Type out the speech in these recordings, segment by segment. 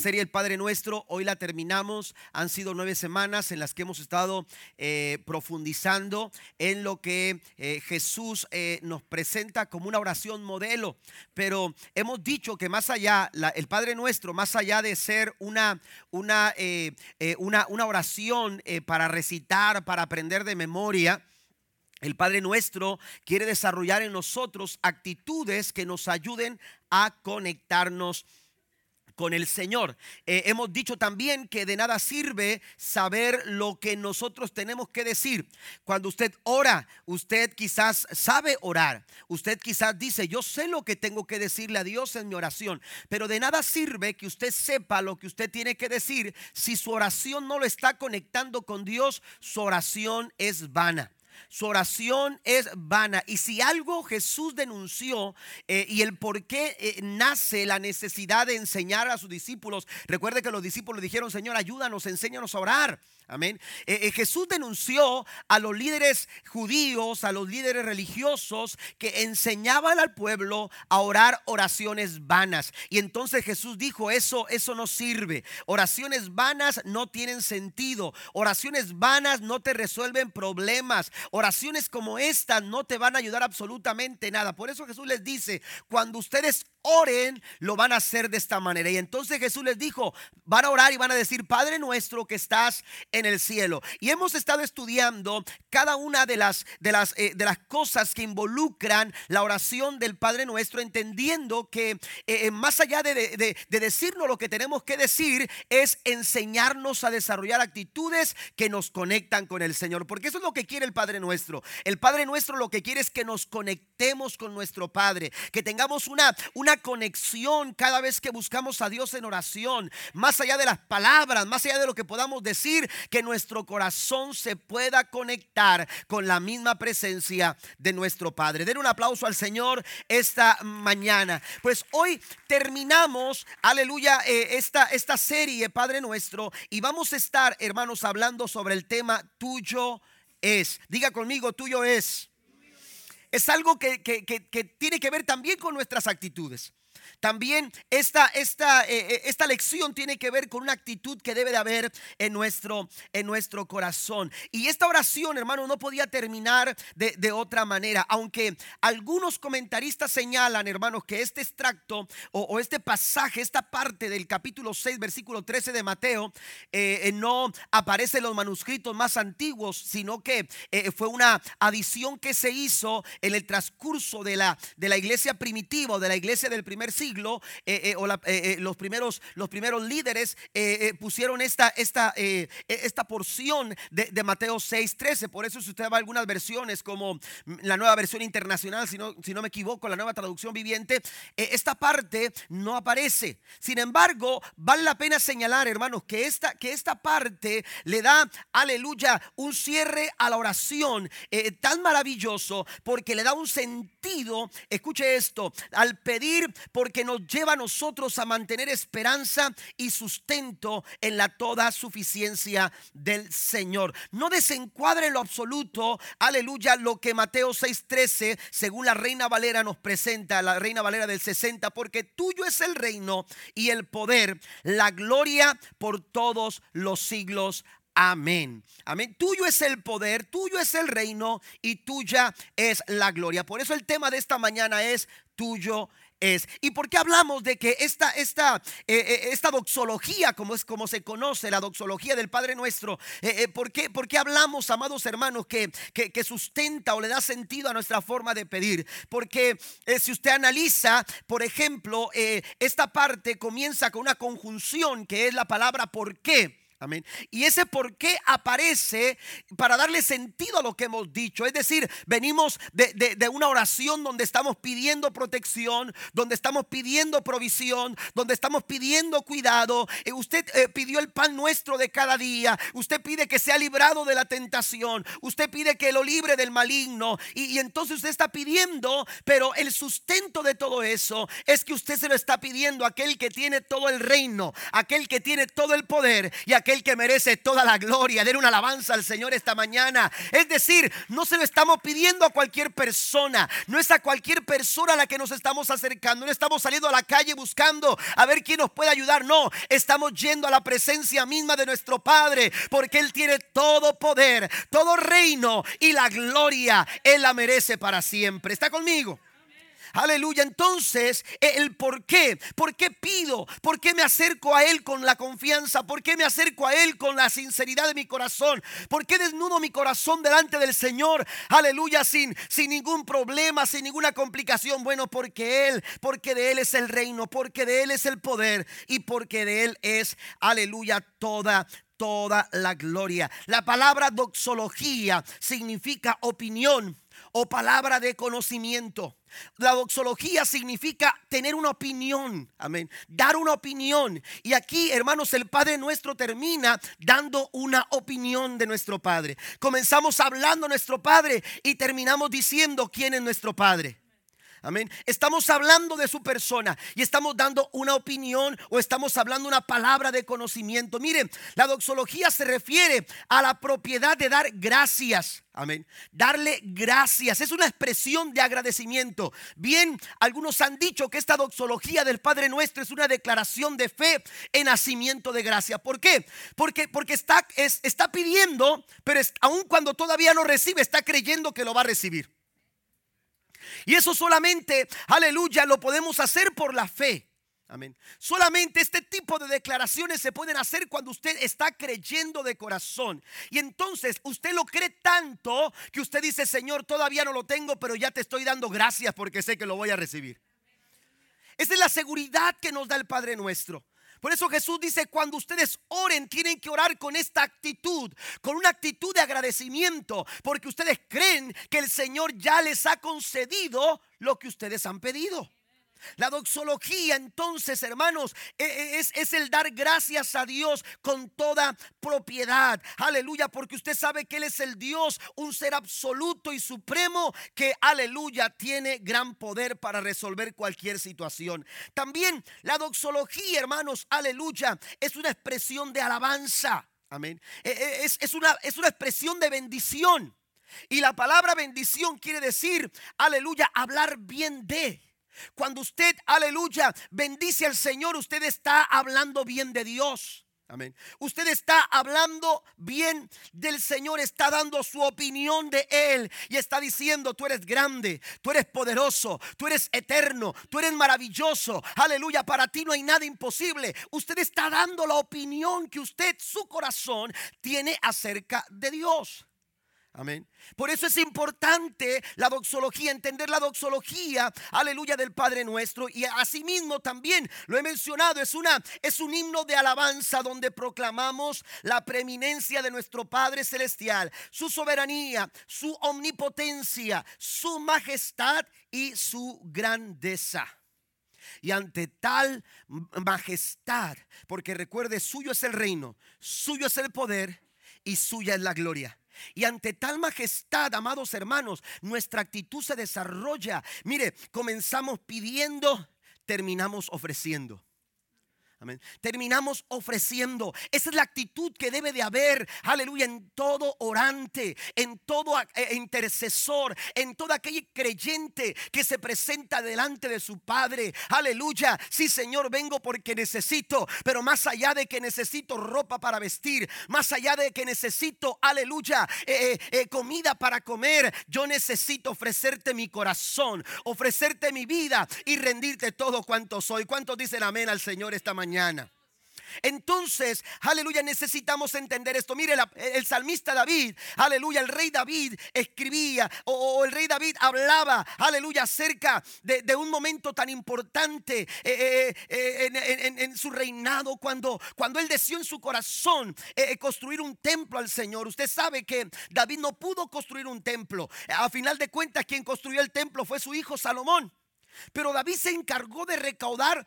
serie El Padre Nuestro, hoy la terminamos. Han sido nueve semanas en las que hemos estado eh, profundizando en lo que eh, Jesús eh, nos presenta como una oración modelo. Pero hemos dicho que más allá, el Padre Nuestro, más allá de ser una, una, una, una oración para recitar, para aprender de memoria, el Padre Nuestro quiere desarrollar en nosotros actitudes que nos ayuden a conectarnos con el Señor. Eh, hemos dicho también que de nada sirve saber lo que nosotros tenemos que decir. Cuando usted ora, usted quizás sabe orar. Usted quizás dice, yo sé lo que tengo que decirle a Dios en mi oración. Pero de nada sirve que usted sepa lo que usted tiene que decir si su oración no lo está conectando con Dios. Su oración es vana su oración es vana. Y si algo Jesús denunció eh, y el por qué eh, nace la necesidad de enseñar a sus discípulos, recuerde que los discípulos dijeron, Señor, ayúdanos, enséñanos a orar. Amén. Eh, Jesús denunció a los líderes judíos, a los líderes religiosos que enseñaban al pueblo a orar oraciones vanas. Y entonces Jesús dijo, eso, eso no sirve. Oraciones vanas no tienen sentido. Oraciones vanas no te resuelven problemas. Oraciones como estas no te van a ayudar absolutamente nada. Por eso Jesús les dice, cuando ustedes oren, lo van a hacer de esta manera. Y entonces Jesús les dijo, van a orar y van a decir, Padre nuestro que estás en el cielo. Y hemos estado estudiando cada una de las, de las, eh, de las cosas que involucran la oración del Padre nuestro, entendiendo que eh, eh, más allá de, de decirnos lo que tenemos que decir, es enseñarnos a desarrollar actitudes que nos conectan con el Señor. Porque eso es lo que quiere el Padre nuestro. El Padre nuestro lo que quiere es que nos conectemos con nuestro Padre, que tengamos una, una conexión cada vez que buscamos a Dios en oración, más allá de las palabras, más allá de lo que podamos decir, que nuestro corazón se pueda conectar con la misma presencia de nuestro Padre. Den un aplauso al Señor esta mañana. Pues hoy terminamos, aleluya, eh, esta, esta serie, Padre nuestro, y vamos a estar, hermanos, hablando sobre el tema tuyo es. Diga conmigo, tuyo es. Es algo que, tiene que ver también con nuestras actitudes. También esta, esta, eh, eh, esta lección tiene que ver con una actitud que debe de haber en nuestro, en nuestro corazón. Y esta oración, hermano, no podía terminar de, otra manera. Aunque algunos comentaristas señalan, hermanos, que este extracto o, este pasaje, esta parte del capítulo 6, versículo 13 de Mateo, eh, no aparece en los manuscritos más antiguos, sino que fue una adición que se hizo en el transcurso de la, de la iglesia primitiva, de la iglesia del primer siglo eh, eh, o eh, los, primeros, los primeros líderes pusieron esta, esta, esta porción de, Mateo 6:13. Por eso si usted va a algunas versiones como la nueva versión internacional, si no, si no me equivoco, la nueva traducción viviente, esta parte no aparece. Sin embargo, vale la pena señalar, hermanos, que esta, que esta parte le da, aleluya, un cierre a la oración tan maravilloso porque le da un sentido, escuche esto, al pedir porque nos lleva a nosotros a mantener esperanza y sustento en la toda suficiencia del Señor. No desencuadre en lo absoluto, aleluya, lo que Mateo 6:13, según la Reina Valera nos presenta, la Reina Valera del 60, porque tuyo es el reino y el poder, la gloria por todos los siglos. Amén. Amén. Tuyo es el poder, tuyo es el reino y tuya es la gloria. Por eso el tema de esta mañana es tuyo es. ¿Y por qué hablamos de que esta, esta, eh, eh, esta doxología, como es como se conoce, la doxología del Padre Nuestro, eh, ¿por, qué, ¿por, qué, hablamos, amados hermanos, que, que, sustenta o le da sentido a nuestra forma de pedir? Porque si usted analiza, por ejemplo, esta parte comienza con una conjunción que es la palabra por qué. Amén. Y ese por qué aparece para darle sentido a lo que hemos dicho. Es decir, venimos de, una oración donde estamos pidiendo protección, donde estamos pidiendo provisión, donde estamos pidiendo cuidado. Eh, usted eh, pidió el pan nuestro de cada día. Usted pide que sea librado de la tentación. Usted pide que lo libre del maligno. Y, y entonces usted está pidiendo, pero el sustento de todo eso es que usted se lo está pidiendo a aquel que tiene todo el reino, aquel que tiene todo el poder y aquel aquel que merece toda la gloria. Den una alabanza al Señor esta mañana. Es decir, no se lo estamos pidiendo a cualquier persona. No es a cualquier persona a la que nos estamos acercando. No estamos saliendo a la calle buscando a ver quién nos puede ayudar. No, estamos yendo a la presencia misma de nuestro Padre. Porque Él tiene todo poder, todo reino y la gloria. Él la merece para siempre. ¿Está conmigo? Aleluya. Entonces, e, el por qué, por qué pido, por qué me acerco a Él con la confianza, por qué me acerco a Él con la sinceridad de mi corazón, por qué desnudo mi corazón delante del Señor, aleluya, sin, sin ningún problema, sin ninguna complicación. Bueno, porque Él, porque de Él es el reino, porque de Él es el poder y porque de Él es, aleluya, toda toda la gloria. La palabra doxología significa opinión o palabra de conocimiento. La doxología significa tener una opinión, amén, dar una opinión. Y aquí, hermanos, el Padre nuestro termina dando una opinión de nuestro Padre. Comenzamos hablando nuestro Padre y terminamos diciendo quién es nuestro Padre. Amén. Estamos hablando de su persona y estamos dando una opinión o estamos hablando una palabra de conocimiento. Miren, la doxología se refiere a la propiedad de dar gracias. Amén. Darle gracias. Es una expresión de agradecimiento. Bien, algunos han dicho que esta doxología del Padre Nuestro es una declaración de fe en nacimiento de gracia. ¿Por qué? Porque, porque está, está pidiendo, pero es, aun cuando todavía no recibe, está creyendo que lo va a recibir. Y eso solamente, aleluya, lo podemos hacer por la fe. Amén. Solamente este tipo de declaraciones se pueden hacer cuando usted está creyendo de corazón. Y entonces usted lo cree tanto que usted dice, Señor, todavía no lo tengo, pero ya te estoy dando gracias porque sé que lo voy a recibir. Esa es la seguridad que nos da el Padre nuestro. Por eso Jesús dice, cuando ustedes oren, tienen que orar con esta actitud, con una actitud de agradecimiento, porque ustedes creen que el Señor ya les ha concedido lo que ustedes han pedido. La doxología entonces, hermanos, e, e, es, es, el dar gracias a Dios con toda propiedad. Aleluya, porque usted sabe que Él es el Dios, un ser absoluto y supremo que, aleluya, tiene gran poder para resolver cualquier situación. También la doxología, hermanos, aleluya, es una expresión de alabanza. Amén. E, es, es, una, es una expresión de bendición. Y la palabra bendición quiere decir, aleluya, hablar bien de. Cuando usted, aleluya, bendice al Señor, usted está hablando bien de Dios. Amén. Usted está hablando bien del Señor, está dando su opinión de Él y está diciendo, tú eres grande, tú eres poderoso, tú eres eterno, tú eres maravilloso. Aleluya, para ti no hay nada imposible. Usted está dando la opinión que usted, su corazón, tiene acerca de Dios. Amén. Por eso es importante la doxología, entender la doxología, aleluya, del Padre nuestro. Y asimismo también, lo he mencionado, es, una, es un himno de alabanza donde proclamamos la preeminencia de nuestro Padre Celestial, su soberanía, su omnipotencia, su majestad y su grandeza. Y ante tal majestad, porque recuerde, suyo es el reino, suyo es el poder y suya es la gloria. Y ante tal majestad, amados hermanos, nuestra actitud se desarrolla. Mire, comenzamos pidiendo, terminamos ofreciendo. Terminamos ofreciendo. Esa es la actitud que debe de haber, aleluya, en todo orante, en todo eh, intercesor, en todo aquel creyente que se presenta delante de su Padre. Aleluya. Sí, Señor, vengo porque necesito, pero más allá de que necesito ropa para vestir, más allá de que necesito, aleluya, eh, eh, comida para comer, yo necesito ofrecerte mi corazón, ofrecerte mi vida y rendirte todo cuanto soy. ¿Cuántos dicen amén al Señor esta mañana? Entonces, aleluya, necesitamos entender esto. Mire, el salmista David, aleluya, el rey David escribía o, el rey David hablaba, aleluya, acerca de, un momento tan importante eh, eh, eh, en, su reinado cuando, cuando él deseó en su corazón construir un templo al Señor. Usted sabe que David no pudo construir un templo. A final de cuentas, quien construyó el templo fue su hijo Salomón. Pero David se encargó de recaudar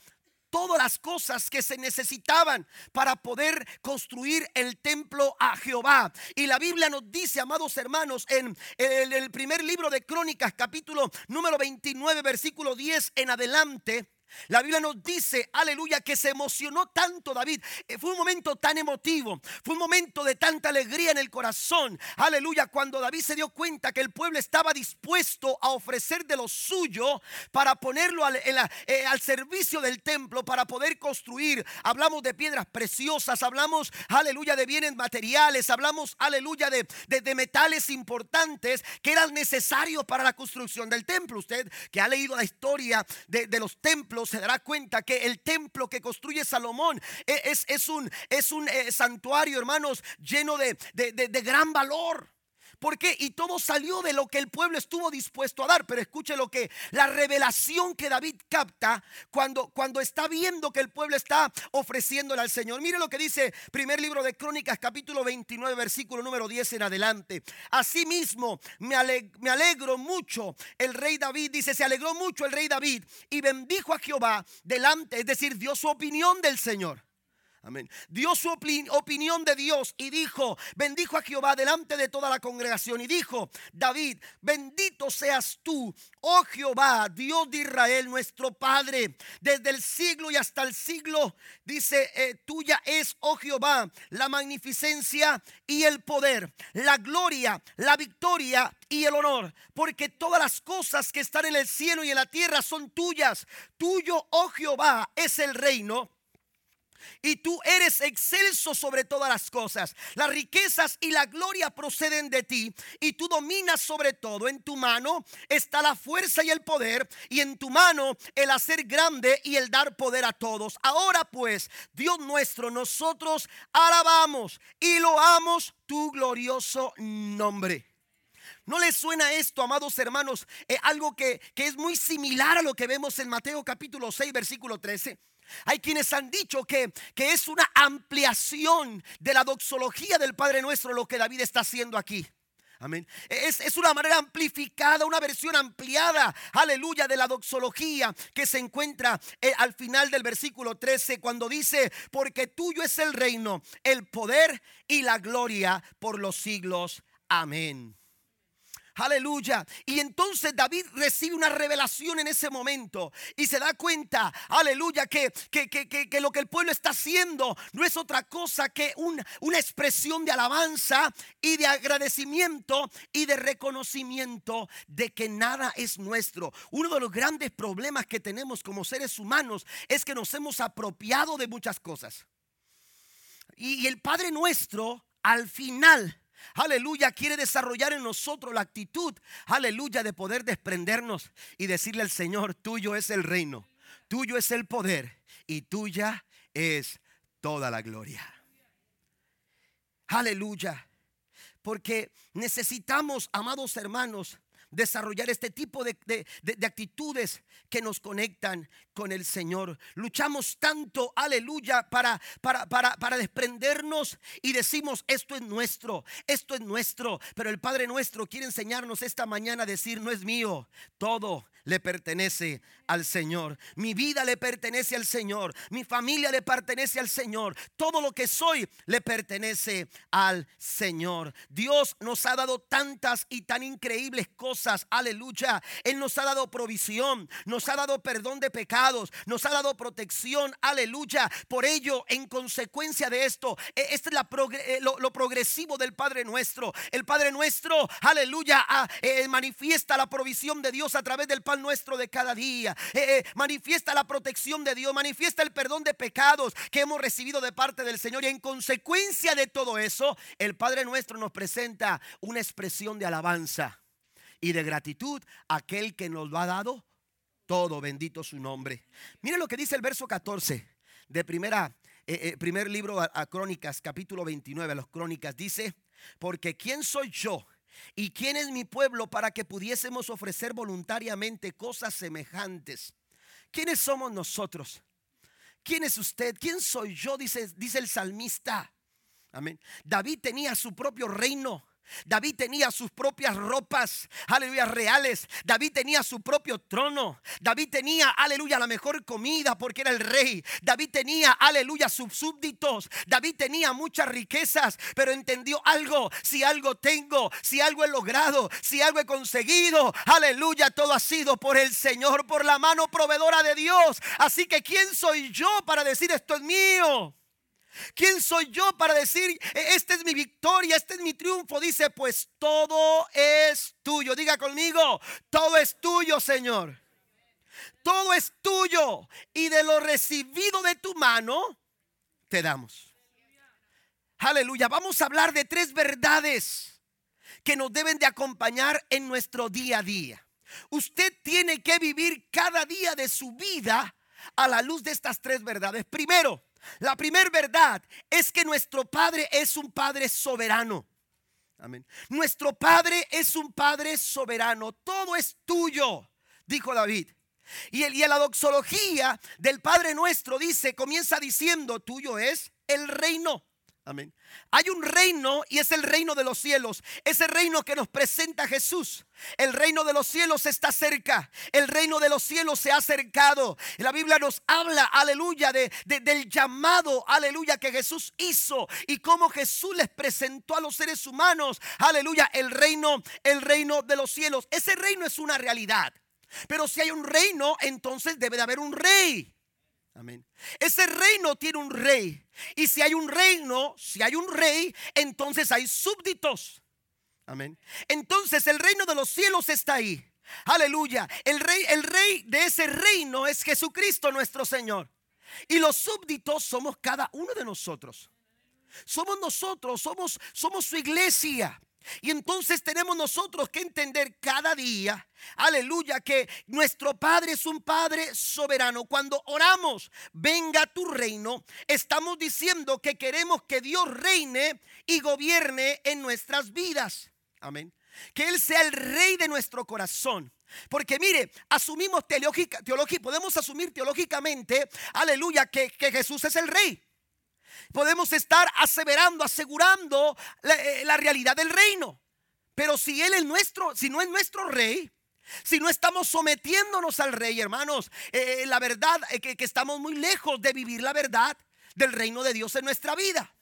todas las cosas que se necesitaban para poder construir el templo a Jehová. Y la Biblia nos dice, amados hermanos, en el, primer libro de Crónicas, capítulo número 29, versículo 10 en adelante, La Biblia nos dice, aleluya, que se emocionó tanto David. Eh, fue un momento tan emotivo, fue un momento de tanta alegría en el corazón. Aleluya, cuando David se dio cuenta que el pueblo estaba dispuesto a ofrecer de lo suyo para ponerlo al, eh, servicio del templo, para poder construir. Hablamos de piedras preciosas, hablamos, aleluya, de bienes materiales, hablamos, aleluya, de, metales importantes que eran necesarios para la construcción del templo. Usted que ha leído la historia de los templos, se dará cuenta que el templo que construye Salomón e, es, es un, es un eh, santuario, hermanos, lleno de, de gran valor. ¿Por qué? Y todo salió de lo que el pueblo estuvo dispuesto a dar. Pero escuche lo que la revelación que David capta cuando, cuando está viendo que el pueblo está ofreciéndole al Señor. Mire lo que dice primer libro de Crónicas, capítulo 29, versículo número 10 en adelante. Asimismo, me, me alegro mucho. El rey David dice: Se alegró mucho el rey David y bendijo a Jehová delante, es decir, dio su opinión del Señor. Amén. Dio su opinión de Dios y dijo, bendijo a Jehová delante de toda la congregación y dijo, David, bendito seas tú, oh Jehová, Dios de Israel, nuestro Padre, desde el siglo y hasta el siglo, dice, eh, tuya es, oh Jehová, la magnificencia y el poder, la gloria, la victoria y el honor, porque todas las cosas que están en el cielo y en la tierra son tuyas. Tuyo, oh Jehová, es el reino y tú eres excelso sobre todas las cosas. Las riquezas y la gloria proceden de ti y tú dominas sobre todo. En tu mano está la fuerza y el poder y en tu mano el hacer grande y el dar poder a todos. Ahora pues, Dios nuestro, nosotros alabamos y loamos tu glorioso nombre. ¿No les suena esto, amados hermanos? Eh, algo que, que es muy similar a lo que vemos en Mateo capítulo 6, versículo 13. Hay quienes han dicho que, que es una ampliación de la doxología del Padre Nuestro lo que David está haciendo aquí. Amén. Es, es, una manera amplificada, una versión ampliada, aleluya, de la doxología que se encuentra eh, al final del versículo 13 cuando dice, porque tuyo es el reino, el poder y la gloria por los siglos. Amén. Aleluya. Y entonces David recibe una revelación en ese momento y se da cuenta, aleluya, que, que, lo que el pueblo está haciendo no es otra cosa que una expresión de alabanza y de agradecimiento y de reconocimiento de que nada es nuestro. Uno de los grandes problemas que tenemos como seres humanos es que nos hemos apropiado de muchas cosas. y el Padre nuestro, al final, aleluya, quiere desarrollar en nosotros la actitud, aleluya, de poder desprendernos y decirle al Señor, tuyo es el reino, tuyo es el poder y tuya es toda la gloria. Aleluya. Porque necesitamos, amados hermanos, desarrollar este tipo de, actitudes que nos conectan con el Señor. Luchamos tanto, aleluya, para, para, para, para desprendernos y decimos, esto es nuestro, esto es nuestro. Pero el Padre nuestro quiere enseñarnos esta mañana a decir, no es mío, todo le pertenece al Señor. Mi vida le pertenece al Señor. Mi familia le pertenece al Señor. Todo lo que soy le pertenece al Señor. Dios nos ha dado tantas y tan increíbles cosas. Aleluya. Él nos ha dado provisión. Nos ha dado perdón de pecados. Nos ha dado protección. Aleluya. Por ello, en consecuencia de esto, e, este es eh, lo, progresivo del Padre nuestro. El Padre nuestro, aleluya, ah, eh, manifiesta la provisión de Dios a través del Padre nuestro de cada día. Eh, eh, manifiesta la protección de Dios, manifiesta el perdón de pecados que hemos recibido de parte del Señor. Y en consecuencia de todo eso, el Padre nuestro nos presenta una expresión de alabanza y de gratitud a aquel que nos lo ha dado todo. Bendito su nombre. Mire lo que dice el verso 14 de primera, eh, primer libro a, a Crónicas, capítulo 29, a los Crónicas. Dice, porque ¿quién soy yo? ¿Y quién es mi pueblo para que pudiésemos ofrecer voluntariamente cosas semejantes? ¿Quiénes somos nosotros? ¿Quién es usted? ¿Quién soy yo? Dice, dice el salmista. Amén. David tenía su propio reino. David tenía sus propias ropas, aleluya, reales. David tenía su propio trono. David tenía, aleluya, la mejor comida porque era el rey. David tenía, aleluya, sus súbditos. David tenía muchas riquezas, pero entendió algo. Si algo tengo, si algo he logrado, si algo he conseguido, aleluya, todo ha sido por el Señor, por la mano proveedora de Dios. Así que, ¿quién soy yo para decir esto es mío? ¿Quién soy yo para decir, e, esta es mi victoria, este es mi triunfo? Dice, pues todo es tuyo. Diga conmigo, todo es tuyo, Señor. Todo es tuyo. Y de lo recibido de tu mano, te damos. Aleluya. Vamos a hablar de tres verdades que nos deben de acompañar en nuestro día a día. Usted tiene que vivir cada día de su vida a la luz de estas tres verdades. Primero, la primera verdad es que nuestro Padre es un Padre soberano. Amén. Nuestro Padre es un Padre soberano. Todo es tuyo, dijo David. Y, el, y la doxología del Padre nuestro dice, comienza diciendo, tuyo es el reino. Amén. Hay un reino y es el reino de los cielos. Ese reino que nos presenta Jesús. El reino de los cielos está cerca. El reino de los cielos se ha acercado. La Biblia nos habla, aleluya, de, del llamado, aleluya, que Jesús hizo y cómo Jesús les presentó a los seres humanos, aleluya, el reino, el reino de los cielos. Ese reino es una realidad. Pero si hay un reino, entonces debe de haber un rey. Ese reino tiene un rey. Y si hay un reino, si hay un rey, entonces hay súbditos. Amén. Entonces el reino de los cielos está ahí. Aleluya. El rey, el rey de ese reino es Jesucristo nuestro Señor. Y los súbditos somos cada uno de nosotros. Somos nosotros, somos, somos su iglesia. Y entonces tenemos nosotros que entender cada día, aleluya, que nuestro Padre es un Padre soberano. Cuando oramos, venga tu reino, estamos diciendo que queremos que Dios reine y gobierne en nuestras vidas. Amén. Que Él sea el rey de nuestro corazón. Porque mire, asumimos teológica, podemos asumir teológicamente, aleluya, que, que Jesús es el rey podemos estar aseverando, asegurando eh, la, realidad del reino. Pero si Él es nuestro, si no es nuestro rey, si no estamos sometiéndonos al rey, hermanos, eh, eh, la verdad es que, que estamos muy lejos de vivir la verdad del reino de Dios en nuestra vida.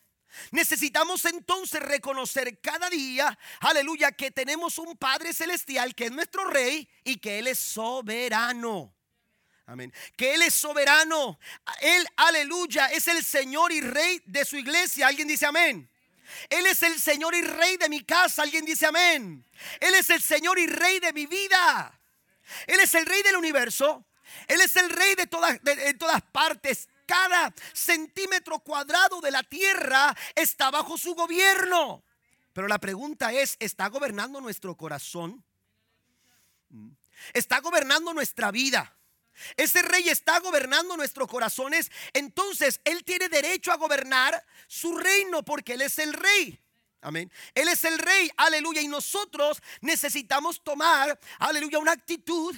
Necesitamos entonces reconocer cada día, aleluya, que tenemos un Padre Celestial que es nuestro Rey y que Él es soberano. Amén. Que Él es soberano. Él, aleluya, es el Señor y Rey de su iglesia. ¿Alguien dice amén? Él es el Señor y Rey de mi casa. ¿Alguien dice amén? Él es el Señor y Rey de mi vida. Él es el Rey del universo. Él es el Rey de todas, de, todas partes. Cada centímetro cuadrado de la tierra está bajo su gobierno. Pero la pregunta es, ¿está gobernando nuestro corazón? Mm. ¿Está gobernando nuestra vida? Ese rey está gobernando nuestros corazones. Entonces Él tiene derecho a gobernar su reino porque Él es el rey. Amén. Él es el rey. Aleluya. Y nosotros necesitamos tomar, aleluya, una actitud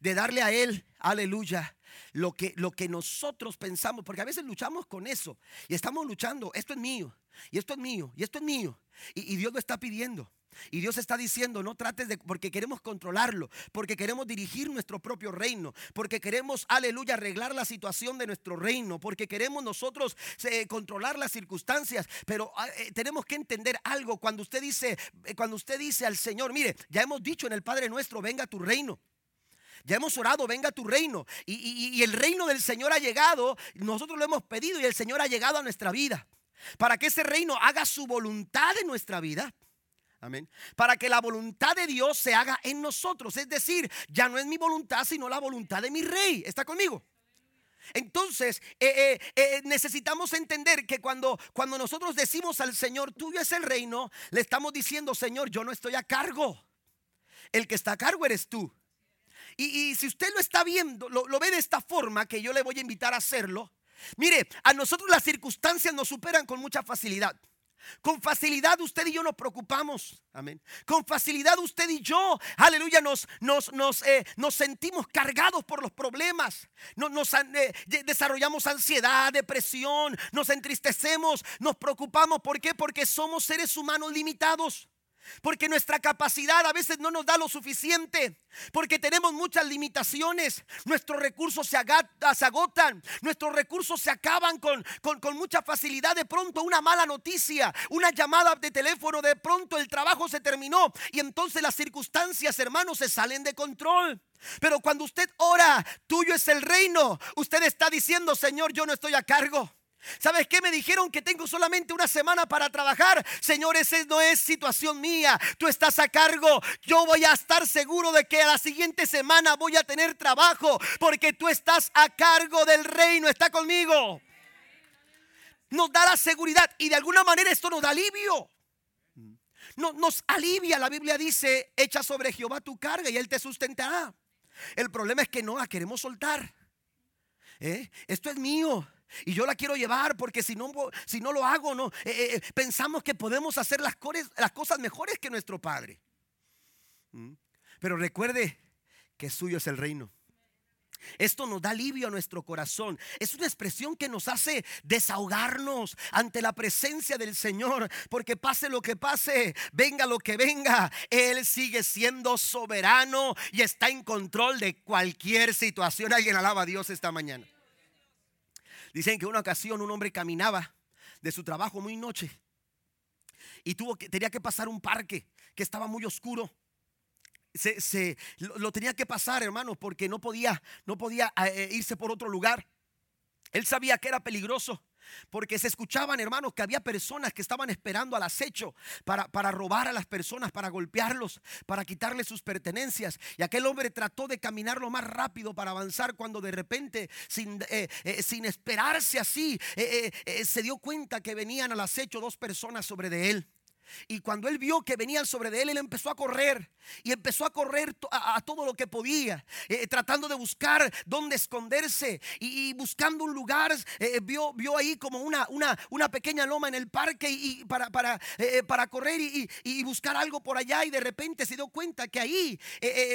de darle a Él, aleluya, lo que, lo que nosotros pensamos. Porque a veces luchamos con eso. Y estamos luchando. Esto es mío. Y esto es mío. Y esto es mío. y, y Dios lo está pidiendo. Y Dios está diciendo, no trates de, porque queremos controlarlo, porque queremos dirigir nuestro propio reino, porque queremos, aleluya, arreglar la situación de nuestro reino, porque queremos nosotros eh, controlar las circunstancias. Pero ah, eh, tenemos que entender algo cuando usted dice, eh, cuando usted dice al Señor, mire, ya hemos dicho en el Padre nuestro, venga tu reino. Ya hemos orado, venga tu reino. Y, y el reino del Señor ha llegado, nosotros lo hemos pedido y el Señor ha llegado a nuestra vida. Para que ese reino haga su voluntad en nuestra vida. Amén. Para que la voluntad de Dios se haga en nosotros. Es decir, ya no es mi voluntad, sino la voluntad de mi rey. ¿Está conmigo? Entonces, eh, eh, eh, necesitamos entender que cuando, cuando nosotros decimos al Señor, tuyo es el reino, le estamos diciendo, Señor, yo no estoy a cargo. El que está a cargo eres tú. Y, si usted lo está viendo, lo, lo ve de esta forma, que yo le voy a invitar a hacerlo. Mire, a nosotros las circunstancias nos superan con mucha facilidad. Con facilidad usted y yo nos preocupamos. Amén. Con facilidad usted y yo, aleluya, nos, nos, nos, eh, nos sentimos cargados por los problemas. Nos, nos eh, desarrollamos ansiedad, depresión, nos entristecemos, nos preocupamos. ¿Por qué? Porque somos seres humanos limitados. Porque nuestra capacidad a veces no nos da lo suficiente. Porque tenemos muchas limitaciones. Nuestros recursos se, agotan. Nuestros recursos se acaban con, con, mucha facilidad. De pronto una mala noticia, una llamada de teléfono. De pronto el trabajo se terminó. Y entonces las circunstancias, hermanos, se salen de control. Pero cuando usted ora, tuyo es el reino. Usted está diciendo, Señor, yo no estoy a cargo. ¿Sabes qué? Me dijeron que tengo solamente una semana para trabajar. Señor, esa no es situación mía. Tú estás a cargo. Yo voy a estar seguro de que a la siguiente semana voy a tener trabajo. Porque tú estás a cargo del reino. Está conmigo. Nos da la seguridad. Y de alguna manera esto nos da alivio. No, nos alivia. La Biblia dice, echa sobre Jehová tu carga y él te sustentará. El problema es que no la queremos soltar. ¿Eh? Esto es mío. Y yo la quiero llevar porque si no, si no lo hago, no. Eh, eh, eh, pensamos que podemos hacer las, las cosas mejores que nuestro Padre. ¿Mm? Pero recuerde que suyo es el reino. Esto nos da alivio a nuestro corazón. Es una expresión que nos hace desahogarnos ante la presencia del Señor. Porque pase lo que pase, venga lo que venga, Él sigue siendo soberano y está en control de cualquier situación. Alguien alaba a Dios esta mañana. Dicen que una ocasión un hombre caminaba de su trabajo muy noche y tuvo que, tenía que pasar un parque que estaba muy oscuro. Se, lo, tenía que pasar, hermanos, porque no podía, no podía eh, irse por otro lugar. Él sabía que era peligroso. Porque se escuchaban, hermanos, que había personas que estaban esperando al acecho para, para, robar a las personas, para golpearlos, para quitarles sus pertenencias. Y aquel hombre trató de caminar lo más rápido para avanzar cuando de repente, sin, eh, eh, sin esperarse así, eh, se dio cuenta que venían al acecho dos personas sobre de él. Y cuando él vio que venían sobre de él, él empezó a correr. Y empezó a correr a, todo lo que podía, eh, tratando de buscar dónde esconderse. Y, buscando un lugar, eh, vio, vio ahí como una, una, una, pequeña loma en el parque y, para, para, eh, para correr y, y, buscar algo por allá. Y de repente se dio cuenta que ahí,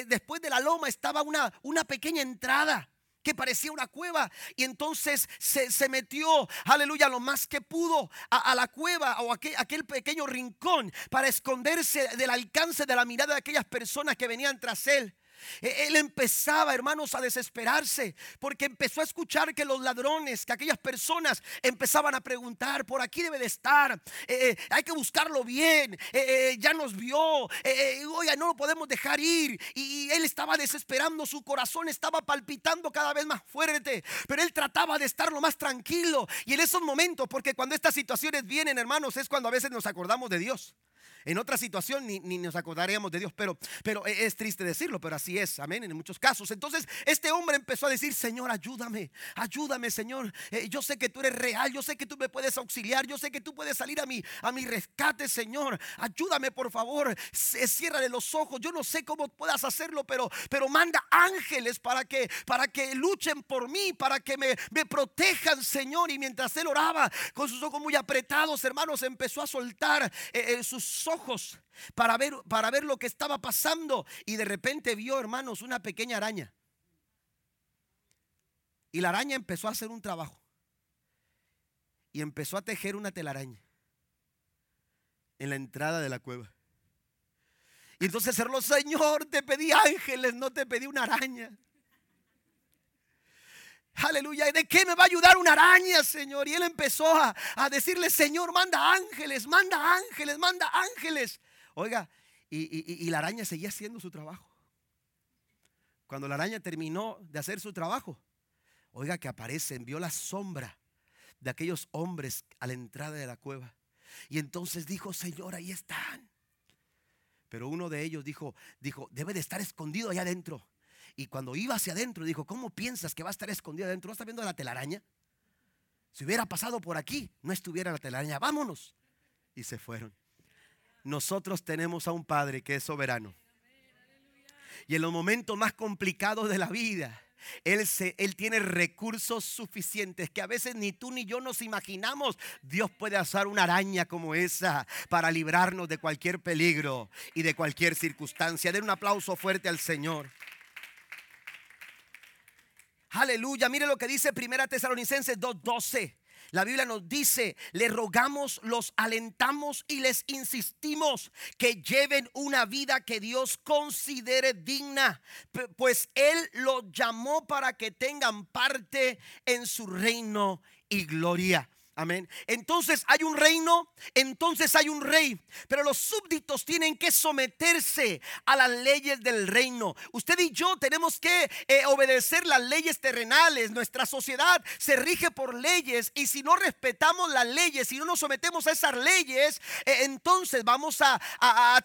después de la loma, estaba una, una pequeña entrada que parecía una cueva. Y entonces se, metió, aleluya, lo más que pudo a, la cueva o aquel, aquel, pequeño rincón para esconderse del alcance de la mirada de aquellas personas que venían tras él. E, él empezaba, hermanos, a desesperarse porque empezó a escuchar que los ladrones, que aquellas personas empezaban a preguntar, por aquí debe de estar, eh, eh, hay que buscarlo bien, eh, ya nos vio, oiga, no lo podemos dejar ir. Y él estaba desesperando, su corazón estaba palpitando cada vez más fuerte, pero él trataba de estar lo más tranquilo. Y en esos momentos, porque cuando estas situaciones vienen, hermanos, es cuando a veces nos acordamos de Dios. En otra situación ni, nos acordaríamos de Dios, pero, pero e, es triste decirlo, pero así es, amén, en muchos casos. Entonces este hombre empezó a decir, Señor, ayúdame, ayúdame, Señor. Eh, yo sé que tú eres real, yo sé que tú me puedes auxiliar, yo sé que tú puedes salir a mi, a mi rescate, Señor. Ayúdame, por favor, ciérrale los ojos. Yo no sé cómo puedas hacerlo, pero, pero manda ángeles para que, para que luchen por mí, para que me, me protejan, Señor. Y mientras él oraba, con sus ojos muy apretados, hermanos, empezó a soltar eh, eh, sus ojos ojos para ver, para ver lo que estaba pasando y de repente vio, hermanos, una pequeña araña. Y la araña empezó a hacer un trabajo. Y empezó a tejer una telaraña en la entrada de la cueva. Y entonces cerró, Señor, te pedí ángeles, no te pedí una araña. Aleluya. ¿Y de qué me va a ayudar una araña, Señor? Y él empezó a, decirle, Señor, manda ángeles, manda ángeles, manda ángeles. Oiga, y, y, la araña seguía haciendo su trabajo. Cuando la araña terminó de hacer su trabajo, oiga que aparece, vio la sombra de aquellos hombres a la entrada de la cueva. Y entonces dijo, Señor, ahí están. Pero uno de ellos dijo, dijo, debe de estar escondido allá adentro. Y cuando iba hacia adentro, dijo, ¿cómo piensas que va a estar escondido adentro? ¿No estás viendo la telaraña? Si hubiera pasado por aquí, no estuviera la telaraña. Vámonos. Y se fueron. Nosotros tenemos a un Padre que es soberano. Y en los momentos más complicados de la vida, él, se, él, tiene recursos suficientes que a veces ni tú ni yo nos imaginamos. Dios puede hacer una araña como esa para librarnos de cualquier peligro y de cualquier circunstancia. Den un aplauso fuerte al Señor. Aleluya. Mire lo que dice Primera Tesalonicenses 2:12. La Biblia nos dice, le rogamos, los alentamos y les insistimos que lleven una vida que Dios considere digna, pues Él los llamó para que tengan parte en su reino y gloria. Amén. Entonces hay un reino, entonces hay un rey, pero los súbditos tienen que someterse a las leyes del reino. Usted y yo tenemos que eh, obedecer las leyes terrenales. Nuestra sociedad se rige por leyes y si no respetamos las leyes, si no nos sometemos a esas leyes, eh, entonces vamos a,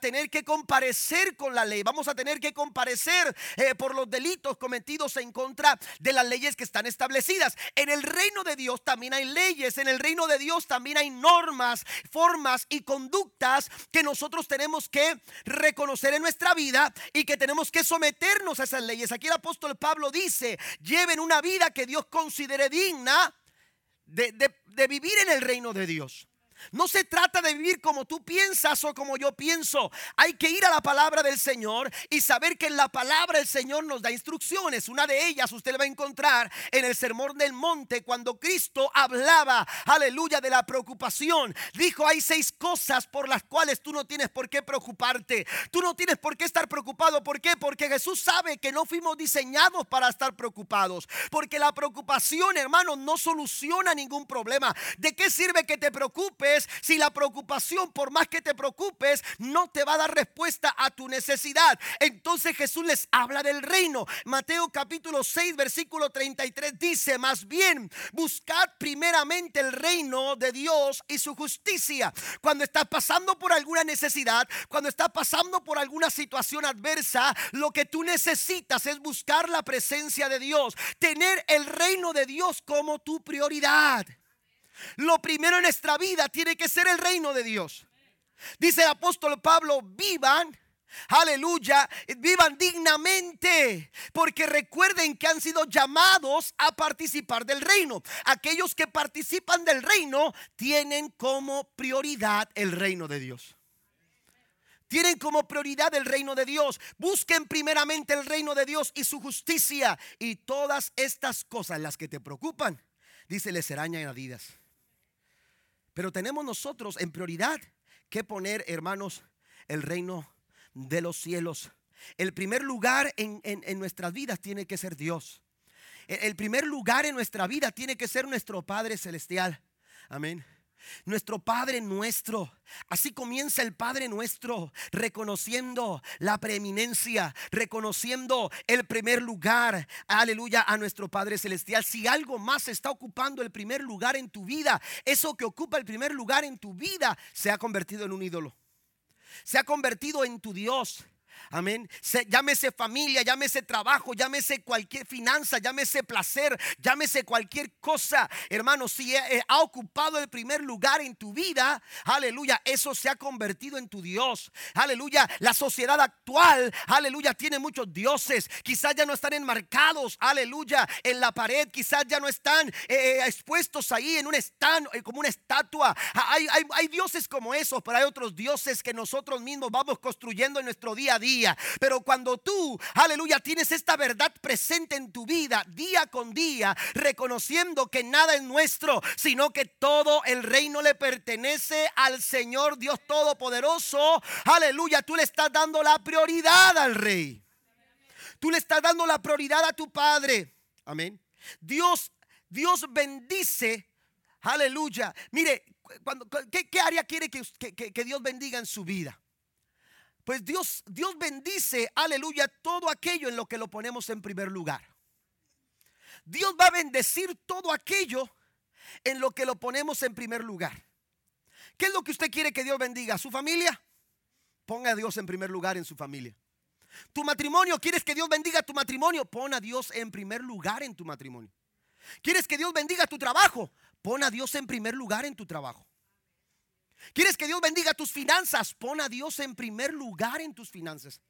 tener que comparecer con la ley, vamos a tener que comparecer eh, por los delitos cometidos en contra de las leyes que están establecidas. En el reino de Dios también hay leyes, en el reino de Dios también hay normas, formas y conductas que nosotros tenemos que reconocer en nuestra vida y que tenemos que someternos a esas leyes. Aquí el apóstol Pablo dice, lleven una vida que Dios considere digna de, de vivir en el reino de Dios. No se trata de vivir como tú piensas o como yo pienso. Hay que ir a la palabra del Señor y saber que en la palabra del Señor nos da instrucciones. Una de ellas usted le va a encontrar en el Sermón del Monte cuando Cristo hablaba, aleluya, de la preocupación. Dijo, hay seis cosas por las cuales tú no tienes por qué preocuparte. Tú no tienes por qué estar preocupado. ¿Por qué? Porque Jesús sabe que no fuimos diseñados para estar preocupados. Porque la preocupación, hermanos, no soluciona ningún problema. ¿De qué sirve que te preocupes? Si la preocupación, por más que te preocupes, no te va a dar respuesta a tu necesidad. Entonces Jesús les habla del reino. Mateo capítulo 6, versículo 33 dice, más bien, buscad primeramente el reino de Dios y su justicia. Cuando estás pasando por alguna necesidad, cuando estás pasando por alguna situación adversa, lo que tú necesitas es buscar la presencia de Dios, tener el reino de Dios como tu prioridad. Lo primero en nuestra vida tiene que ser el reino de Dios. Dice el apóstol Pablo, vivan. Aleluya, vivan dignamente, porque recuerden que han sido llamados a participar del reino. Aquellos que participan del reino tienen como prioridad el reino de Dios. Tienen como prioridad el reino de Dios. Busquen primeramente el reino de Dios y su justicia. Y todas estas cosas, las que te preocupan, dice, les serán añadidas. Pero tenemos nosotros en prioridad que poner, hermanos, el reino de los cielos. El primer lugar en, nuestras vidas tiene que ser Dios. el primer lugar en nuestra vida tiene que ser nuestro Padre Celestial. Amén. Nuestro Padre nuestro. Así comienza el Padre nuestro, reconociendo la preeminencia, reconociendo el primer lugar, aleluya, a nuestro Padre Celestial. Si algo más está ocupando el primer lugar en tu vida, eso que ocupa el primer lugar en tu vida se ha convertido en un ídolo. Se ha convertido en tu Dios. Amén. llámese familia, llámese trabajo, llámese cualquier finanza, llámese placer, llámese cualquier cosa. Hermano, si ha ocupado el primer lugar en tu vida, aleluya, eso se ha convertido en tu Dios. Aleluya, la sociedad actual, aleluya, tiene muchos dioses. Quizás ya no están enmarcados, aleluya, en la pared. Quizás ya no están eh, eh, expuestos ahí en un stand, eh, como una estatua. Hay, hay dioses como esos, pero hay otros dioses que nosotros mismos vamos construyendo en nuestro día a día. Pero cuando tú, aleluya, tienes esta verdad presente en tu vida día con día, reconociendo que nada es nuestro, sino que todo el reino le pertenece al Señor Dios Todopoderoso, aleluya, tú le estás dando la prioridad al Rey. Tú le estás dando la prioridad a tu Padre. Amén. Dios, Dios bendice. Aleluya. Mire, cuando, ¿qué, área quiere que, que Dios bendiga en su vida? Pues Dios, Dios bendice, aleluya, todo aquello en lo que lo ponemos en primer lugar. Dios va a bendecir todo aquello en lo que lo ponemos en primer lugar. ¿Qué es lo que usted quiere que Dios bendiga? ¿Su familia? Ponga a Dios en primer lugar en su familia. Tu matrimonio, ¿quieres que Dios bendiga tu matrimonio? Pon a Dios en primer lugar en tu matrimonio. ¿Quieres que Dios bendiga tu trabajo? Pon a Dios en primer lugar en tu trabajo. ¿Quieres que Dios bendiga tus finanzas? Pon a Dios en primer lugar en tus finanzas.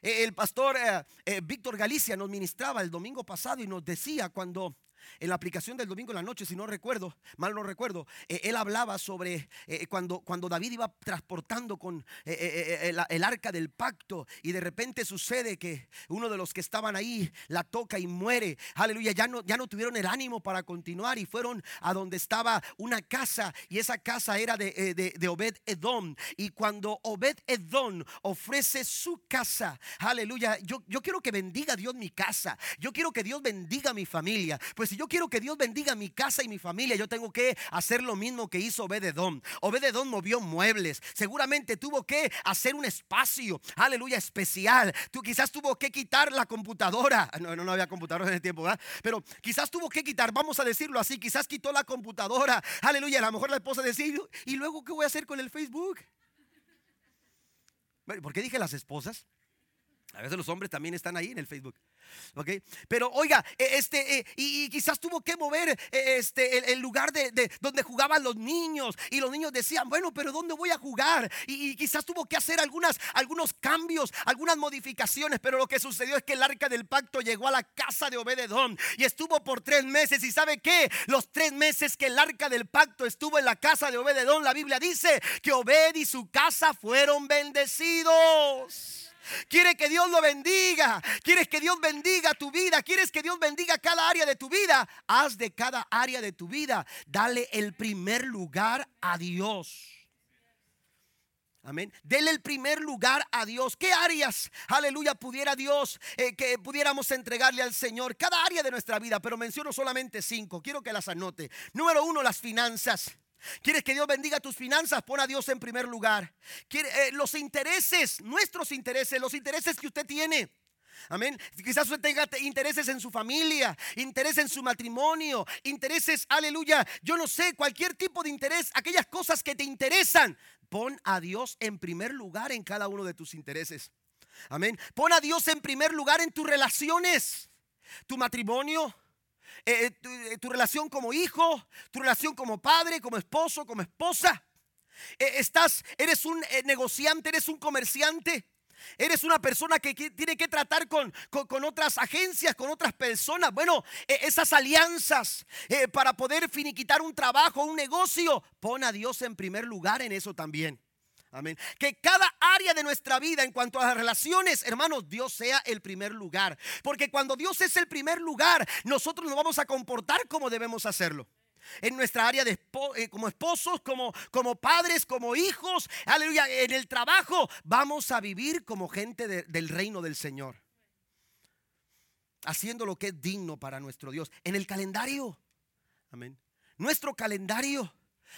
E, el pastor eh, eh, Víctor Galicia nos ministraba el domingo pasado y nos decía cuando en la aplicación del domingo en la noche, si no recuerdo, mal no recuerdo, eh, él hablaba sobre eh, cuando, cuando David iba transportando con el, arca del pacto y de repente sucede que uno de los que estaban ahí la toca y muere. Aleluya, ya no, ya no tuvieron el ánimo para continuar y fueron a donde estaba una casa y esa casa era de, de, Obed Edom. Y cuando Obed Edom ofrece su casa, aleluya, yo, yo quiero que bendiga Dios mi casa, yo quiero que Dios bendiga mi familia. Pues si yo quiero que Dios bendiga mi casa y mi familia, yo tengo que hacer lo mismo que hizo Obededón. Obededón movió muebles. Seguramente tuvo que hacer un espacio, aleluya, especial. Tú quizás tuvo que quitar la computadora. No, no, había computadora en el tiempo, ¿verdad? Pero quizás tuvo que quitar, vamos a decirlo así, quizás quitó la computadora. Aleluya, a lo mejor la esposa decía, ¿y luego qué voy a hacer con el Facebook? ¿Por qué dije las esposas? A veces los hombres también están ahí en el Facebook. ¿ok? Pero oiga, e, este, e, y, quizás tuvo que mover e, este, el, lugar de, donde jugaban los niños. Y los niños decían, bueno, pero ¿dónde voy a jugar? Y, quizás tuvo que hacer algunas, algunos cambios, algunas modificaciones. Pero lo que sucedió es que el arca del pacto llegó a la casa de Obededón y estuvo por tres meses. ¿Y sabe qué? Los tres meses que el arca del pacto estuvo en la casa de Obededón, la Biblia dice que Obed y su casa fueron bendecidos. Quiere que Dios lo bendiga. Quieres que Dios bendiga tu vida. Quieres que Dios bendiga cada área de tu vida. Haz de cada área de tu vida. Dale el primer lugar a Dios. Amén. Dele el primer lugar a Dios. ¿Qué áreas, aleluya, pudiera Dios eh, que pudiéramos entregarle al Señor? Cada área de nuestra vida, pero menciono solamente cinco. Quiero que las anote. Número uno, las finanzas. ¿Quieres que Dios bendiga tus finanzas? Pon a Dios en primer lugar. ¿Quiere, eh, los intereses, nuestros intereses, los intereses que usted tiene. Amén. Quizás usted tenga intereses en su familia, intereses en su matrimonio, intereses, aleluya. Yo no sé, cualquier tipo de interés, aquellas cosas que te interesan. Pon a Dios en primer lugar en cada uno de tus intereses. Amén. Pon a Dios en primer lugar en tus relaciones, tu matrimonio, eh, eh, eh, tu, relación como hijo, tu relación como padre, como esposo, como esposa. estás, eres un negociante, eres un comerciante. Eres una persona que tiene que tratar con, con, otras agencias, con otras personas. Bueno, esas alianzas para poder finiquitar un trabajo, un negocio, pon a Dios en primer lugar en eso también. Amén. Que cada área de nuestra vida en cuanto a las relaciones, hermanos, Dios sea el primer lugar. Porque cuando Dios es el primer lugar, nosotros nos vamos a comportar como debemos hacerlo. En nuestra área de eh, como esposos, como, como padres, como hijos, aleluya, en el trabajo, vamos a vivir como gente del reino del Señor. Haciendo lo que es digno para nuestro Dios. En el calendario, amén. Nuestro calendario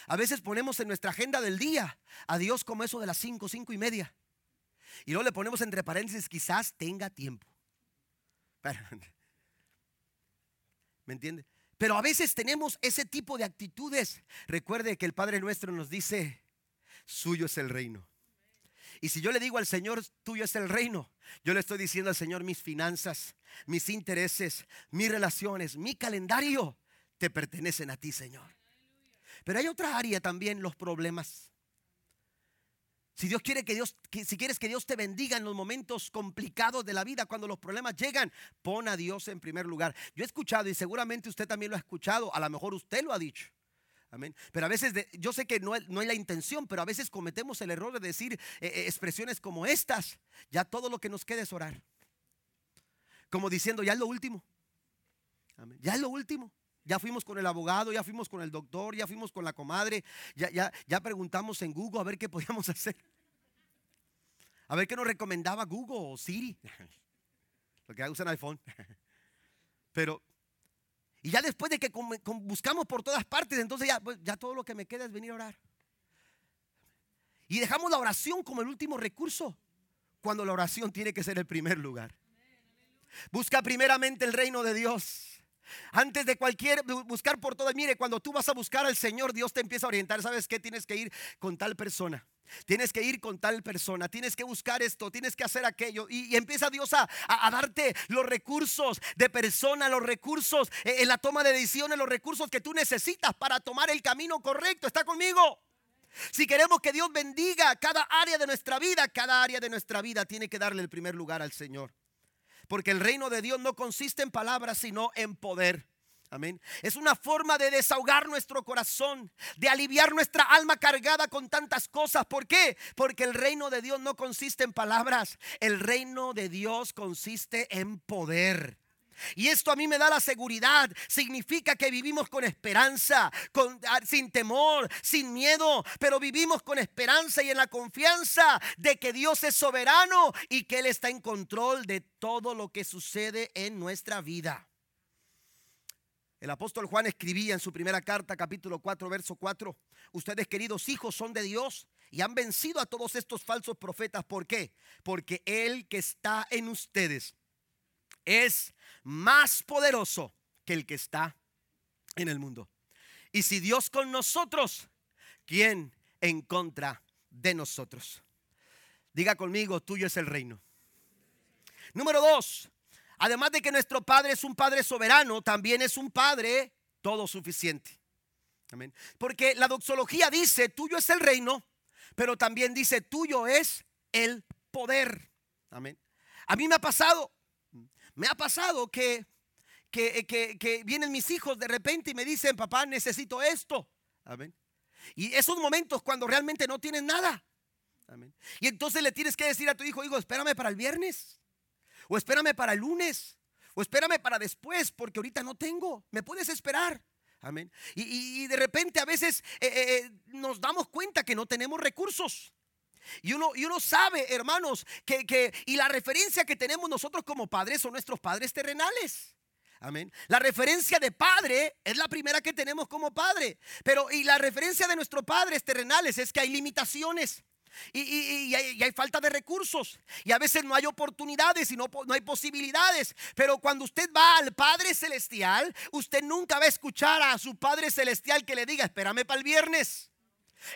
a veces ponemos en nuestra agenda del día a Dios como eso de las 5, 5 y media. Y luego le ponemos entre paréntesis, quizás tenga tiempo. ¿Me entiende? Pero a veces tenemos ese tipo de actitudes. Recuerde que el Padre nuestro nos dice, suyo es el reino. Y si yo le digo al Señor, tuyo es el reino, yo le estoy diciendo al Señor mis finanzas, mis intereses, mis relaciones, mi calendario, te pertenecen a ti, Señor. Pero hay otra área también, los problemas. Si Dios quiere que Dios, si quieres que Dios te bendiga en los momentos complicados de la vida, cuando los problemas llegan, pon a Dios en primer lugar. Yo he escuchado y seguramente usted también lo ha escuchado, a lo mejor usted lo ha dicho. Amén. Pero a veces, yo sé que no, no, hay la intención, pero a veces cometemos el error de decir eh, eh, expresiones como estas. Ya todo lo que nos queda es orar. Como diciendo, ya es lo último. Ya es lo último. Ya fuimos con el abogado, ya fuimos con el doctor, ya fuimos con la comadre, ya, ya, ya preguntamos en Google a ver qué podíamos hacer. A ver qué nos recomendaba Google o Siri. Lo que usan iPhone. Pero, y ya después de que buscamos por todas partes, entonces ya, pues, ya todo lo que me queda es venir a orar. Y dejamos la oración como el último recurso, cuando la oración tiene que ser el primer lugar. Busca primeramente el reino de Dios antes de cualquier buscar por todo, mire, cuando tú vas a buscar al Señor, Dios te empieza a orientar. ¿Sabes qué? Tienes que ir con tal persona. Tienes que ir con tal persona, tienes que buscar esto, tienes que hacer aquello. Y, empieza Dios a, darte los recursos de persona, los recursos eh, en la toma de decisiones, los recursos que tú necesitas para tomar el camino correcto. ¿Está conmigo? Si queremos que Dios bendiga cada área de nuestra vida, cada área de nuestra vida tiene que darle el primer lugar al Señor. Porque el reino de Dios no consiste en palabras, sino en poder. Amén. Es una forma de desahogar nuestro corazón, de aliviar nuestra alma cargada con tantas cosas. ¿Por qué? Porque el reino de Dios no consiste en palabras. El reino de Dios consiste en poder. Y esto a mí me da la seguridad. Significa que vivimos con esperanza, con, ah, sin temor, sin miedo, pero vivimos con esperanza y en la confianza de que Dios es soberano y que Él está en control de todo lo que sucede en nuestra vida. El apóstol Juan escribía en su primera carta, capítulo 4, verso 4, ustedes queridos hijos son de Dios y han vencido a todos estos falsos profetas. ¿Por qué? Porque el que está en ustedes es más poderoso que el que está en el mundo. Y si Dios con nosotros, ¿quién en contra de nosotros? Diga conmigo, tuyo es el reino. Número dos, Además de que nuestro Padre es un Padre soberano, también es un Padre todo suficiente. Amén. Porque la doxología dice, tuyo es el reino, pero también dice, tuyo es el poder. Amén. A mí me ha pasado, me ha pasado que, que, que, vienen mis hijos de repente y me dicen, papá, necesito esto. Amén. Y esos momentos cuando realmente no tienen nada. Amén. Y entonces le tienes que decir a tu hijo, hijo, espérame para el viernes. O espérame para el lunes. O espérame para después, porque ahorita no tengo. ¿Me puedes esperar? Amén. Y, de repente a veces eh, eh, eh, nos damos cuenta que no tenemos recursos. Y uno, y uno sabe, hermanos, que, que, y la referencia que tenemos nosotros como padres son nuestros padres terrenales. Amén. La referencia de padre es la primera que tenemos como padre. Pero, y la referencia de nuestros padres terrenales es que hay limitaciones. Y, hay, falta de recursos. Y a veces no hay oportunidades y no, no hay posibilidades. Pero cuando usted va al Padre Celestial, usted nunca va a escuchar a su Padre Celestial que le diga, espérame para el viernes.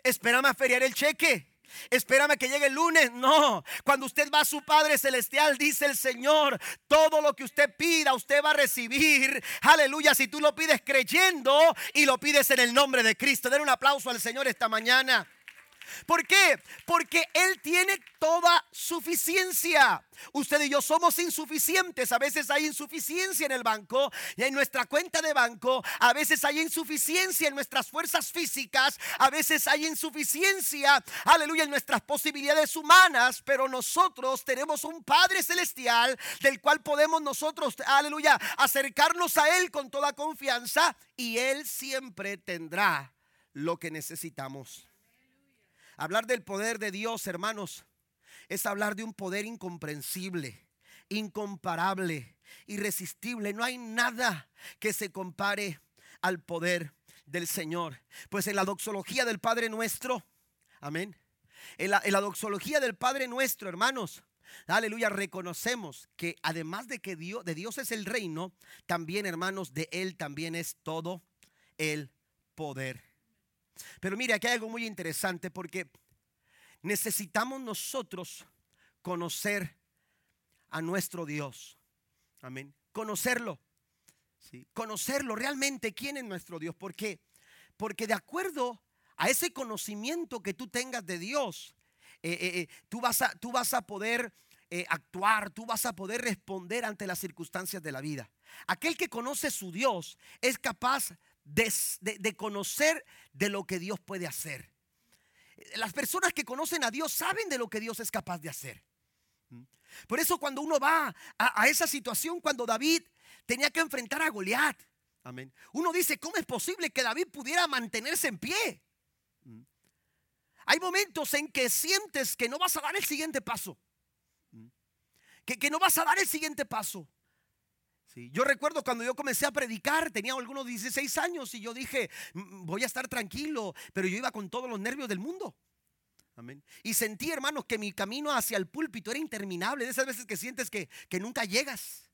Espérame a feriar el cheque. Espérame que llegue el lunes. No, cuando usted va a su Padre Celestial, dice el Señor, todo lo que usted pida, usted va a recibir. Aleluya, si tú lo pides creyendo y lo pides en el nombre de Cristo. Den un aplauso al Señor esta mañana. ¿Por qué? Porque Él tiene toda suficiencia. Usted y yo somos insuficientes. A veces hay insuficiencia en el banco y en nuestra cuenta de banco. A veces hay insuficiencia en nuestras fuerzas físicas. A veces hay insuficiencia, aleluya, en nuestras posibilidades humanas. Pero nosotros tenemos un Padre Celestial del cual podemos nosotros, aleluya, acercarnos a Él con toda confianza y Él siempre tendrá lo que necesitamos. Hablar del poder de Dios, hermanos, es hablar de un poder incomprensible, incomparable, irresistible. No hay nada que se compare al poder del Señor. Pues en la doxología del Padre nuestro, amén. En la, doxología del Padre nuestro, hermanos, Aleluya, reconocemos que además de que Dios, de Dios es el reino, también hermanos, de Él también es todo el poder. Pero mire, aquí hay algo muy interesante porque necesitamos nosotros conocer a nuestro Dios. Amén. Conocerlo. ¿sí? Conocerlo realmente quién es nuestro Dios. ¿Por qué? Porque de acuerdo a ese conocimiento que tú tengas de Dios, eh, eh, eh, tú, vas a, tú vas a poder actuar, tú vas a poder responder ante las circunstancias de la vida. Aquel que conoce su Dios es capaz de, conocer de lo que Dios puede hacer. Las personas que conocen a Dios saben de lo que Dios es capaz de hacer. Por eso cuando uno va a, esa situación, cuando David tenía que enfrentar a Goliat, amén. Uno dice, ¿cómo es posible que David pudiera mantenerse en pie? ¿Mm? Hay momentos en que sientes que no vas a dar el siguiente paso. ¿Mm? Que, que no vas a dar el siguiente paso. Yo recuerdo cuando yo comencé a predicar, tenía algunos 16 años y yo dije, voy a estar tranquilo, pero yo iba con todos los nervios del mundo. Amén. Y sentí, hermanos, que mi camino hacia el púlpito era interminable, de esas veces que sientes que, que nunca llegas.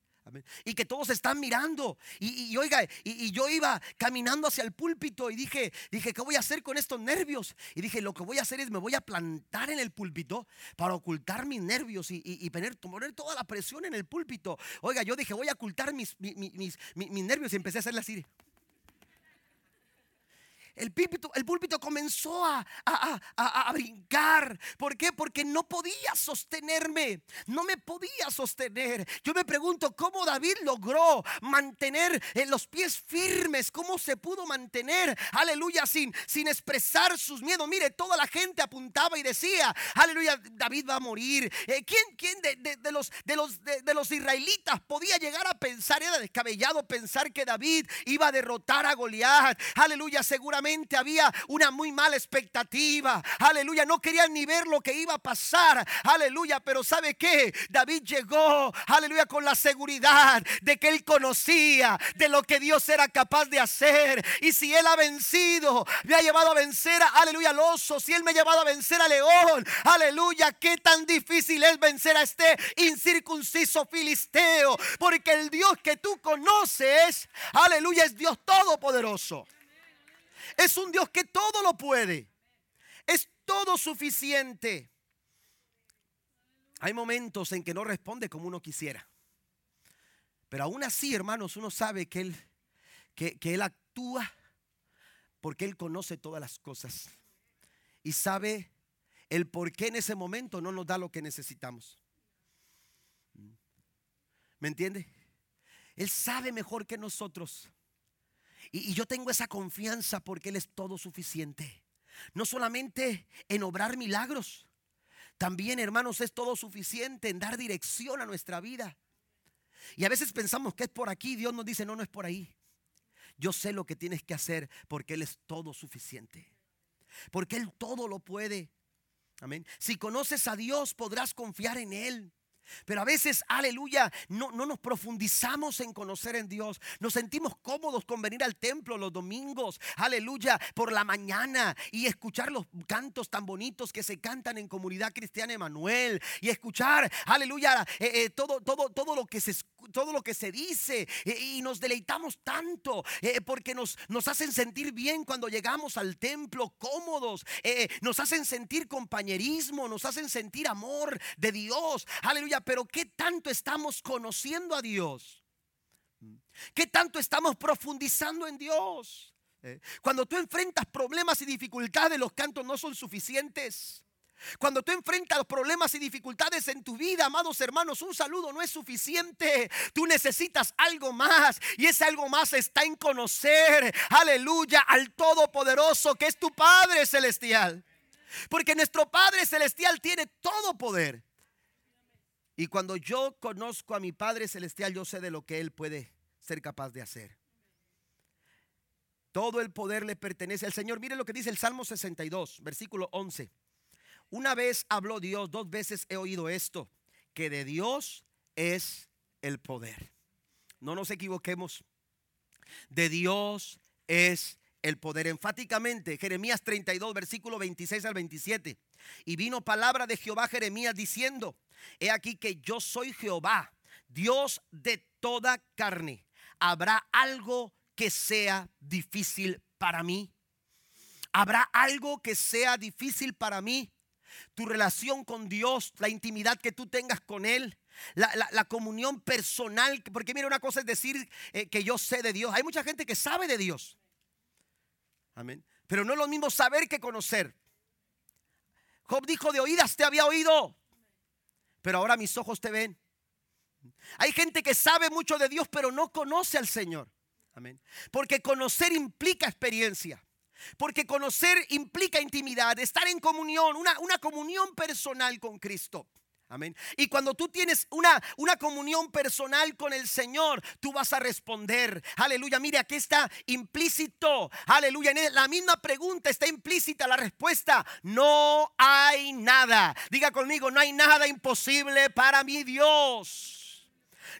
Y que todos están mirando. Y, oiga, y, yo iba caminando hacia el púlpito y dije, dije, ¿qué voy a hacer con estos nervios? Y dije, lo que voy a hacer es me voy a plantar en el púlpito para ocultar mis nervios y, poner, toda la presión en el púlpito. Oiga, yo dije, voy a ocultar mis, mis, mis, mis nervios y empecé a hacerle así. El púlpito, el púlpito comenzó a, a, brincar. ¿Por qué? Porque no podía sostenerme. No me podía sostener. Yo me pregunto cómo David logró mantener eh, los pies firmes. ¿Cómo se pudo mantener? Aleluya, sin, sin expresar sus miedos. Mire, toda la gente apuntaba y decía, aleluya, David va a morir. Eh, ¿Quién, quién de, los, de, los, de, los israelitas podía llegar a pensar, era descabellado pensar que David iba a derrotar a Goliat? Aleluya, seguramente había una muy mala expectativa. Aleluya, no querían ni ver lo que iba a pasar. Aleluya, pero ¿sabe qué? David llegó, aleluya, con la seguridad de que él conocía de lo que Dios era capaz de hacer. Y si él ha vencido, me ha llevado a vencer, aleluya, al oso, si él me ha llevado a vencer a león, aleluya, qué tan difícil es vencer a este incircunciso filisteo. Porque el Dios que tú conoces, aleluya, es Dios todopoderoso. Es un Dios que todo lo puede. Es todo suficiente. Hay momentos en que no responde como uno quisiera. Pero aún así, hermanos, uno sabe que Él, que, Él actúa porque Él conoce todas las cosas. Y sabe el por qué en ese momento no nos da lo que necesitamos. ¿Me entiende? Él sabe mejor que nosotros y, yo tengo esa confianza porque Él es todo suficiente. No solamente en obrar milagros, también, hermanos, es todo suficiente en dar dirección a nuestra vida. Y a veces pensamos que es por aquí, Dios nos dice, no, no es por ahí. Yo sé lo que tienes que hacer porque Él es todo suficiente. Porque Él todo lo puede. Amén. Si conoces a Dios, podrás confiar en Él. Pero a veces, aleluya, no, no, nos profundizamos en conocer en Dios. Nos sentimos cómodos con venir al templo los domingos, aleluya, por la mañana y escuchar los cantos tan bonitos que se cantan en comunidad cristiana Emanuel y escuchar, aleluya, eh, eh, todo, todo, todo lo que se todo lo que se dice eh, y nos deleitamos tanto porque nos, nos hacen sentir bien cuando llegamos al templo, cómodos, nos hacen sentir compañerismo, nos hacen sentir amor de Dios, aleluya pero ¿qué tanto estamos conociendo a Dios? ¿Qué tanto estamos profundizando en Dios? Eh, cuando tú enfrentas problemas y dificultades, los cantos no son suficientes. Cuando tú enfrentas los problemas y dificultades en tu vida, amados hermanos, un saludo no es suficiente. Tú necesitas algo más y ese algo más está en conocer, aleluya, al Todopoderoso que es tu Padre Celestial. Porque nuestro Padre Celestial tiene todo poder. Y cuando yo conozco a mi Padre Celestial, yo sé de lo que Él puede ser capaz de hacer. Todo el poder le pertenece al Señor. Mire lo que dice el Salmo 62, versículo 11. Una vez habló Dios, dos veces he oído esto, que de Dios es el poder. No nos equivoquemos. De Dios es el poder. Enfáticamente, Jeremías 32, versículo 26 al 27. Y vino palabra de Jehová Jeremías diciendo, He aquí que yo soy Jehová, Dios de toda carne. ¿Habrá algo que sea difícil para mí? ¿Habrá algo que sea difícil para mí? Tu relación con Dios, la intimidad que tú tengas con Él, la, comunión personal. Porque mira, una cosa es decir eh, que yo sé de Dios. Hay mucha gente que sabe de Dios. Amén. Pero no es lo mismo saber que conocer. Job dijo, de oídas te había oído, pero ahora mis ojos te ven. Hay gente que sabe mucho de Dios, pero no conoce al Señor. Amén. Porque conocer implica experiencia. Porque conocer implica intimidad, estar en comunión, una, una comunión personal con Cristo. Amén. Y cuando tú tienes una, una comunión personal con el Señor, tú vas a responder. Aleluya. Mire, aquí está implícito. Aleluya. En la misma pregunta está implícita la respuesta. No hay nada. Diga conmigo, no hay nada imposible para mi Dios.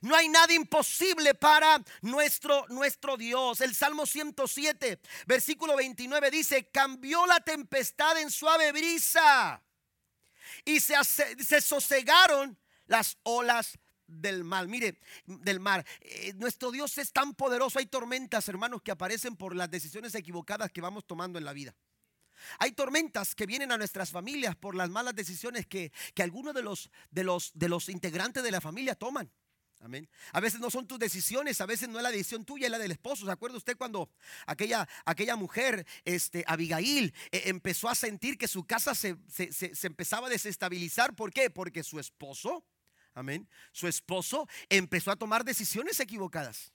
No hay nada imposible para nuestro, nuestro Dios. El Salmo 107, versículo 29 dice, cambió la tempestad en suave brisa y se, sosegaron las olas del mal. Mire, del mar. Eh, nuestro Dios es tan poderoso. Hay tormentas, hermanos, que aparecen por las decisiones equivocadas que vamos tomando en la vida. Hay tormentas que vienen a nuestras familias por las malas decisiones que, algunos de los, de, los, de los integrantes de la familia toman. A veces no son tus decisiones, a veces no es la decisión tuya, es la del esposo. ¿Se acuerda usted cuando aquella, aquella mujer, este, Abigail, eh, empezó a sentir que su casa se, se empezaba a desestabilizar? ¿Por qué? Porque su esposo, amén, su esposo empezó a tomar decisiones equivocadas.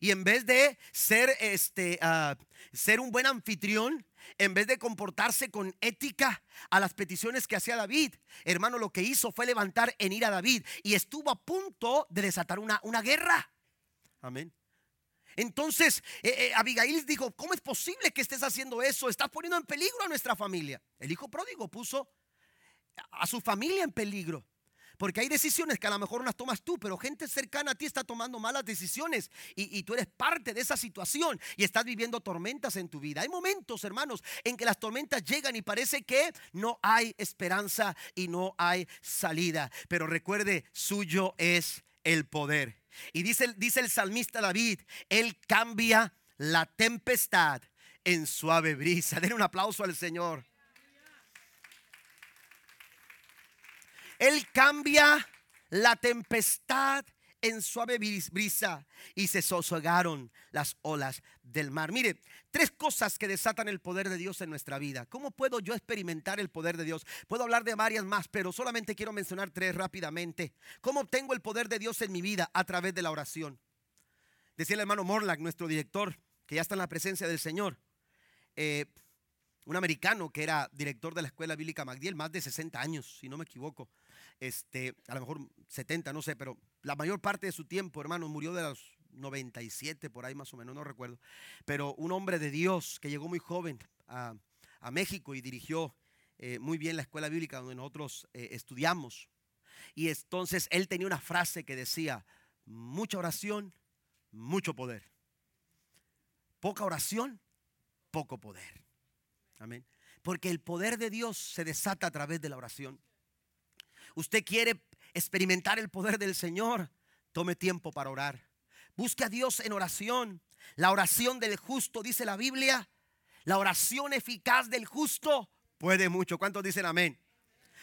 Y en vez de ser, este, ah, ser un buen anfitrión, en vez de comportarse con ética a las peticiones que hacía David, hermano, lo que hizo fue levantar en ira a David y estuvo a punto de desatar una, una guerra. Amén. Entonces eh, eh, Abigail dijo, ¿cómo es posible que estés haciendo eso? Estás poniendo en peligro a nuestra familia. El hijo pródigo puso a su familia en peligro. Porque hay decisiones que a lo mejor las tomas tú, pero gente cercana a ti está tomando malas decisiones y, tú eres parte de esa situación y estás viviendo tormentas en tu vida. Hay momentos, hermanos, en que las tormentas llegan y parece que no hay esperanza y no hay salida. Pero recuerde, suyo es el poder. Y dice, dice el salmista David, Él cambia la tempestad en suave brisa. Den un aplauso al Señor. Él cambia la tempestad en suave brisa y se sosegaron las olas del mar. Mire, tres cosas que desatan el poder de Dios en nuestra vida. ¿Cómo puedo yo experimentar el poder de Dios? Puedo hablar de varias más, pero solamente quiero mencionar tres rápidamente. ¿Cómo obtengo el poder de Dios en mi vida? A través de la oración. Decía el hermano Morlack, nuestro director, que ya está en la presencia del Señor. Eh, un americano que era director de la escuela bíblica MacDiel, más de 60 años, si no me equivoco este, a lo mejor 70, no sé, pero la mayor parte de su tiempo, hermano, murió de los 97, por ahí más o menos, no recuerdo. Pero un hombre de Dios que llegó muy joven a, México y dirigió eh, muy bien la escuela bíblica donde nosotros eh, estudiamos. Y entonces él tenía una frase que decía, mucha oración, mucho poder. Poca oración, poco poder. Amén. Porque el poder de Dios se desata a través de la oración usted quiere experimentar el poder del Señor, tome tiempo para orar. Busque a Dios en oración. La oración del justo, dice la Biblia, la oración eficaz del justo puede mucho. ¿Cuántos dicen amén?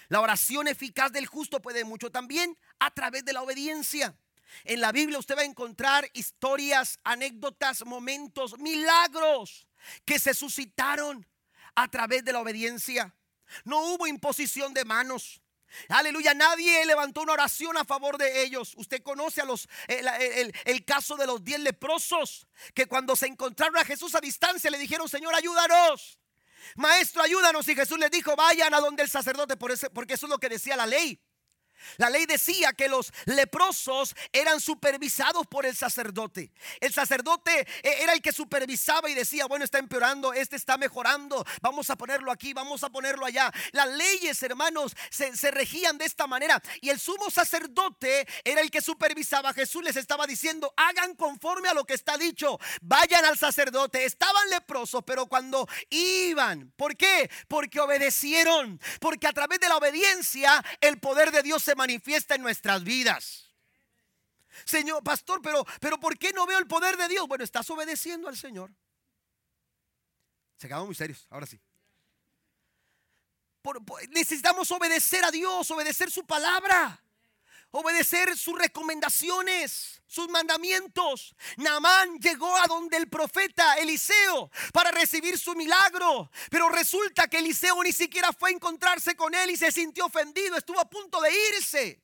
La oración eficaz del justo puede mucho también a través de la obediencia. En la Biblia usted va a encontrar historias, anécdotas, momentos, milagros que se suscitaron a través de la obediencia. No hubo imposición de manos. Aleluya, nadie levantó una oración a favor de ellos. Usted conoce a los, el, el, caso de los diez leprosos que cuando se encontraron a Jesús a distancia le dijeron, Señor, ayúdanos. Maestro, ayúdanos. Y Jesús les dijo, vayan a donde el sacerdote, porque eso es lo que decía la ley. La ley decía que los leprosos eran supervisados por el sacerdote. El sacerdote eh, era el que supervisaba y decía, bueno, está empeorando, este está mejorando, vamos a ponerlo aquí, vamos a ponerlo allá. Las leyes, hermanos, se, regían de esta manera. Y el sumo sacerdote era el que supervisaba. Jesús les estaba diciendo, hagan conforme a lo que está dicho, vayan al sacerdote. Estaban leprosos, pero cuando iban, ¿por qué? Porque obedecieron, porque a través de la obediencia el poder de Dios se manifiesta en nuestras vidas. Señor, pastor, pero, pero ¿por qué no veo el poder de Dios? Bueno, estás obedeciendo al Señor. Se quedaron muy serios, ahora sí. necesitamos obedecer a Dios, obedecer su palabra, obedecer sus recomendaciones, sus mandamientos. Naamán llegó a donde el profeta Eliseo para recibir su milagro, pero resulta que Eliseo ni siquiera fue a encontrarse con él y se sintió ofendido, estuvo a punto de irse.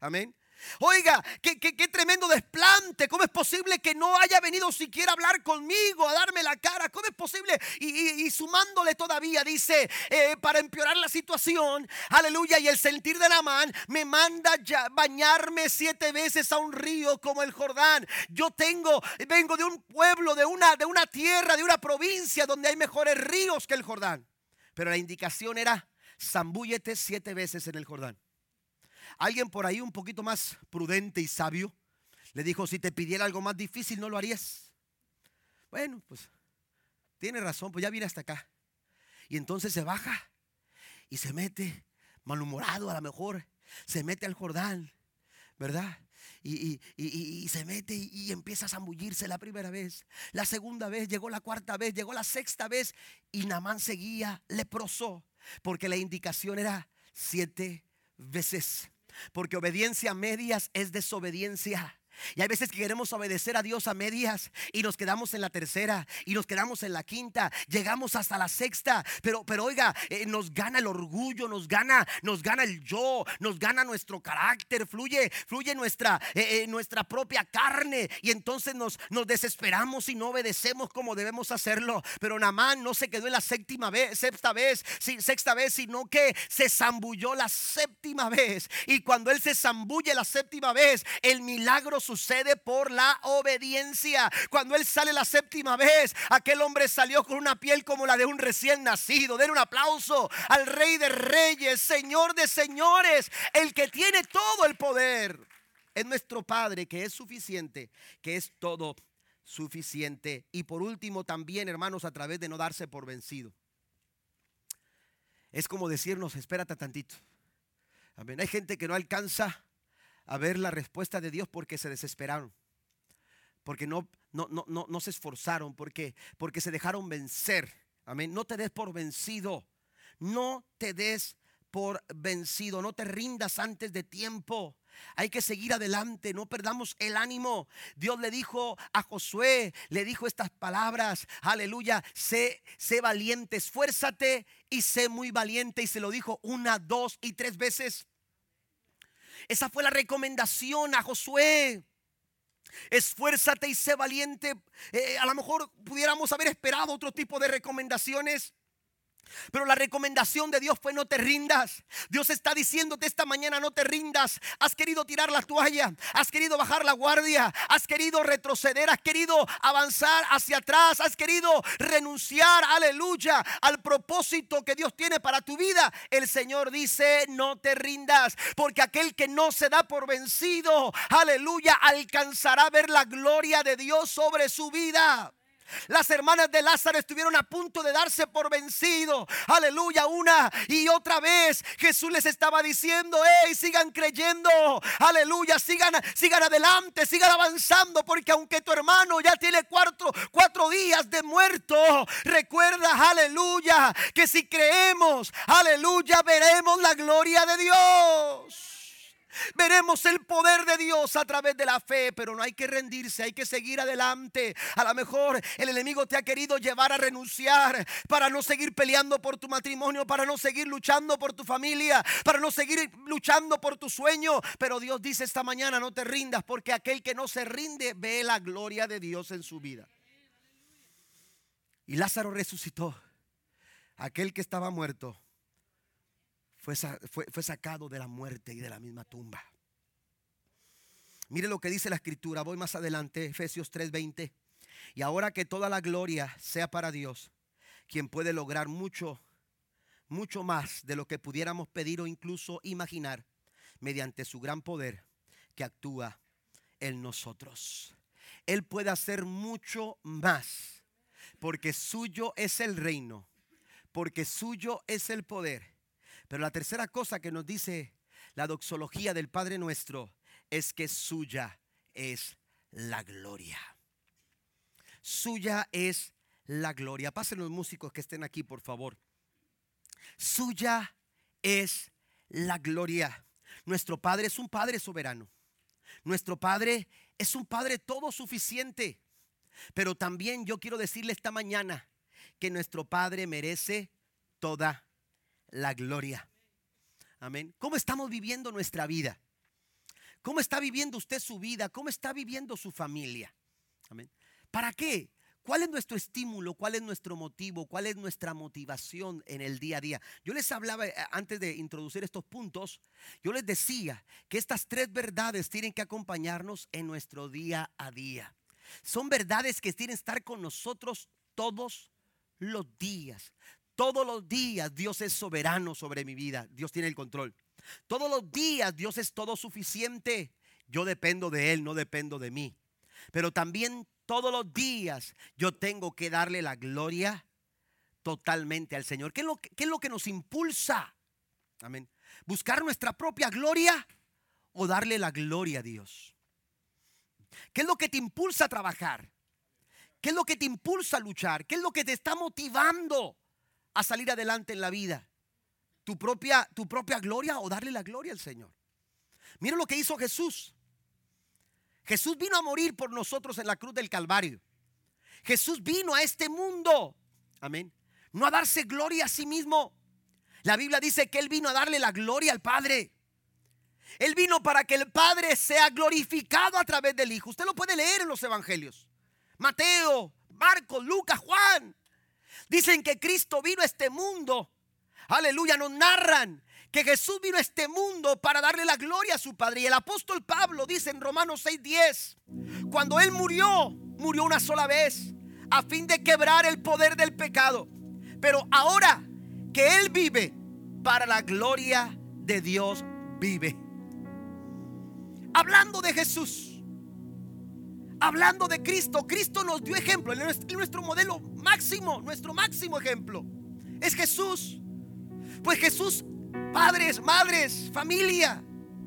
Amén. Oiga, qué, tremendo desplante. ¿Cómo es posible que no haya venido siquiera a hablar conmigo, a darme la cara? ¿Cómo es posible? Y, sumándole todavía, dice, eh, para empeorar la situación, aleluya, y el sentir de Namán me manda ya bañarme siete veces a un río como el Jordán. Yo tengo, vengo de un pueblo, de una, de una tierra, de una provincia donde hay mejores ríos que el Jordán. Pero la indicación era, zambúllete siete veces en el Jordán. Alguien por ahí un poquito más prudente y sabio le dijo, si te pidiera algo más difícil, no lo harías. Bueno, pues tiene razón, pues ya viene hasta acá. Y entonces se baja y se mete, malhumorado a lo mejor, se mete al Jordán, ¿verdad? Y, se mete y, empieza a zambullirse la primera vez, la segunda vez, llegó la cuarta vez, llegó la sexta vez y Namán seguía leproso, porque la indicación era siete veces. Porque obediencia a medias es desobediencia. Y hay veces que queremos obedecer a Dios a medias y nos quedamos en la tercera y nos quedamos en la quinta, llegamos hasta la sexta, pero pero oiga, eh, nos gana el orgullo, nos gana, nos gana el yo, nos gana nuestro carácter, fluye, fluye nuestra eh, eh, nuestra propia carne y entonces nos nos desesperamos y no obedecemos como debemos hacerlo. Pero Namán no se quedó en la séptima vez, sexta vez, sexta vez, sino que se zambulló la séptima vez y cuando él se zambulle la séptima vez, el milagro sucede por la obediencia. Cuando él sale la séptima vez, aquel hombre salió con una piel como la de un recién nacido. Den un aplauso al Rey de Reyes, Señor de Señores, el que tiene todo el poder. Es nuestro Padre que es suficiente, que es todo suficiente. Y por último también, hermanos, a través de no darse por vencido. Es como decirnos, espérate tantito. Amén. Hay gente que no alcanza a ver la respuesta de Dios porque se desesperaron, porque no, no, no, no, se esforzaron, porque, porque se dejaron vencer. Amén. No te des por vencido. No te des por vencido. No te rindas antes de tiempo. Hay que seguir adelante, no perdamos el ánimo. Dios le dijo a Josué, le dijo estas palabras, aleluya, sé, sé valiente, esfuérzate y sé muy valiente. Y se lo dijo una, dos y tres veces. Esa fue la recomendación a Josué. Esfuérzate y sé valiente. Eh, a lo mejor pudiéramos haber esperado otro tipo de recomendaciones. Pero la recomendación de Dios fue no te rindas. Dios está diciéndote esta mañana no te rindas. Has querido tirar la toalla, has querido bajar la guardia, has querido retroceder, has querido avanzar hacia atrás, has querido renunciar, aleluya, al propósito que Dios tiene para tu vida. El Señor dice no te rindas, porque aquel que no se da por vencido, aleluya, alcanzará a ver la gloria de Dios sobre su vida. Las hermanas de Lázaro estuvieron a punto de darse por vencido. Aleluya, una y otra vez Jesús les estaba diciendo, hey, sigan creyendo. Aleluya, sigan, sigan adelante, sigan avanzando, porque aunque tu hermano ya tiene cuatro, cuatro días de muerto, recuerda, aleluya, que si creemos, aleluya, veremos la gloria de Dios. Veremos el poder de Dios a través de la fe, pero no hay que rendirse, hay que seguir adelante. A lo mejor el enemigo te ha querido llevar a renunciar para no seguir peleando por tu matrimonio, para no seguir luchando por tu familia, para no seguir luchando por tu sueño. Pero Dios dice esta mañana, no te rindas, porque aquel que no se rinde ve la gloria de Dios en su vida. Y Lázaro resucitó. Aquel que estaba muerto fue, sacado de la muerte y de la misma tumba. Mire lo que dice la escritura, voy más adelante, Efesios 3:20. Y ahora que toda la gloria sea para Dios, quien puede lograr mucho, mucho más de lo que pudiéramos pedir o incluso imaginar, mediante su gran poder que actúa en nosotros. Él puede hacer mucho más, porque suyo es el reino, porque suyo es el poder pero la tercera cosa que nos dice la doxología del Padre nuestro es que suya es la gloria. Suya es la gloria. Pasen los músicos que estén aquí, por favor. Suya es la gloria. Nuestro Padre es un Padre soberano. Nuestro Padre es un Padre todo suficiente. Pero también yo quiero decirle esta mañana que nuestro Padre merece toda la gloria. Amén. ¿Cómo estamos viviendo nuestra vida? ¿Cómo está viviendo usted su vida? ¿Cómo está viviendo su familia? Amén. ¿Para qué? ¿Cuál es nuestro estímulo? ¿Cuál es nuestro motivo? ¿Cuál es nuestra motivación en el día a día? Yo les hablaba eh, antes de introducir estos puntos, yo les decía que estas tres verdades tienen que acompañarnos en nuestro día a día. Son verdades que tienen que estar con nosotros todos los días. Todos los días Dios es soberano sobre mi vida. Dios tiene el control. Todos los días Dios es todo suficiente. Yo dependo de Él, no dependo de mí. Pero también todos los días yo tengo que darle la gloria totalmente al Señor. ¿Qué es lo que, lo que nos impulsa? Amén. Buscar nuestra propia gloria o darle la gloria a Dios. ¿Qué es lo que te impulsa a trabajar? ¿Qué es lo que te impulsa a luchar? ¿Qué es lo que te está motivando? A salir adelante en la vida? ¿Tu propia, tu propia gloria o darle la gloria al Señor? Mira lo que hizo Jesús. Jesús vino a morir por nosotros en la cruz del Calvario. Jesús vino a este mundo. Amén. No a darse gloria a sí mismo. La Biblia dice que Él vino a darle la gloria al Padre. Él vino para que el Padre sea glorificado a través del Hijo. Usted lo puede leer en los Evangelios. Mateo, Marcos, Lucas, Juan. Dicen que Cristo vino a este mundo. Aleluya, nos narran que Jesús vino a este mundo para darle la gloria a su Padre. Y el apóstol Pablo dice en Romanos 6:10, cuando Él murió, murió una sola vez, a fin de quebrar el poder del pecado. Pero ahora que Él vive, para la gloria de Dios vive. Hablando de Jesús, hablando de Cristo, Cristo nos dio ejemplo, nuestro modelo máximo, nuestro máximo ejemplo es Jesús. Pues Jesús Padres, madres, familia,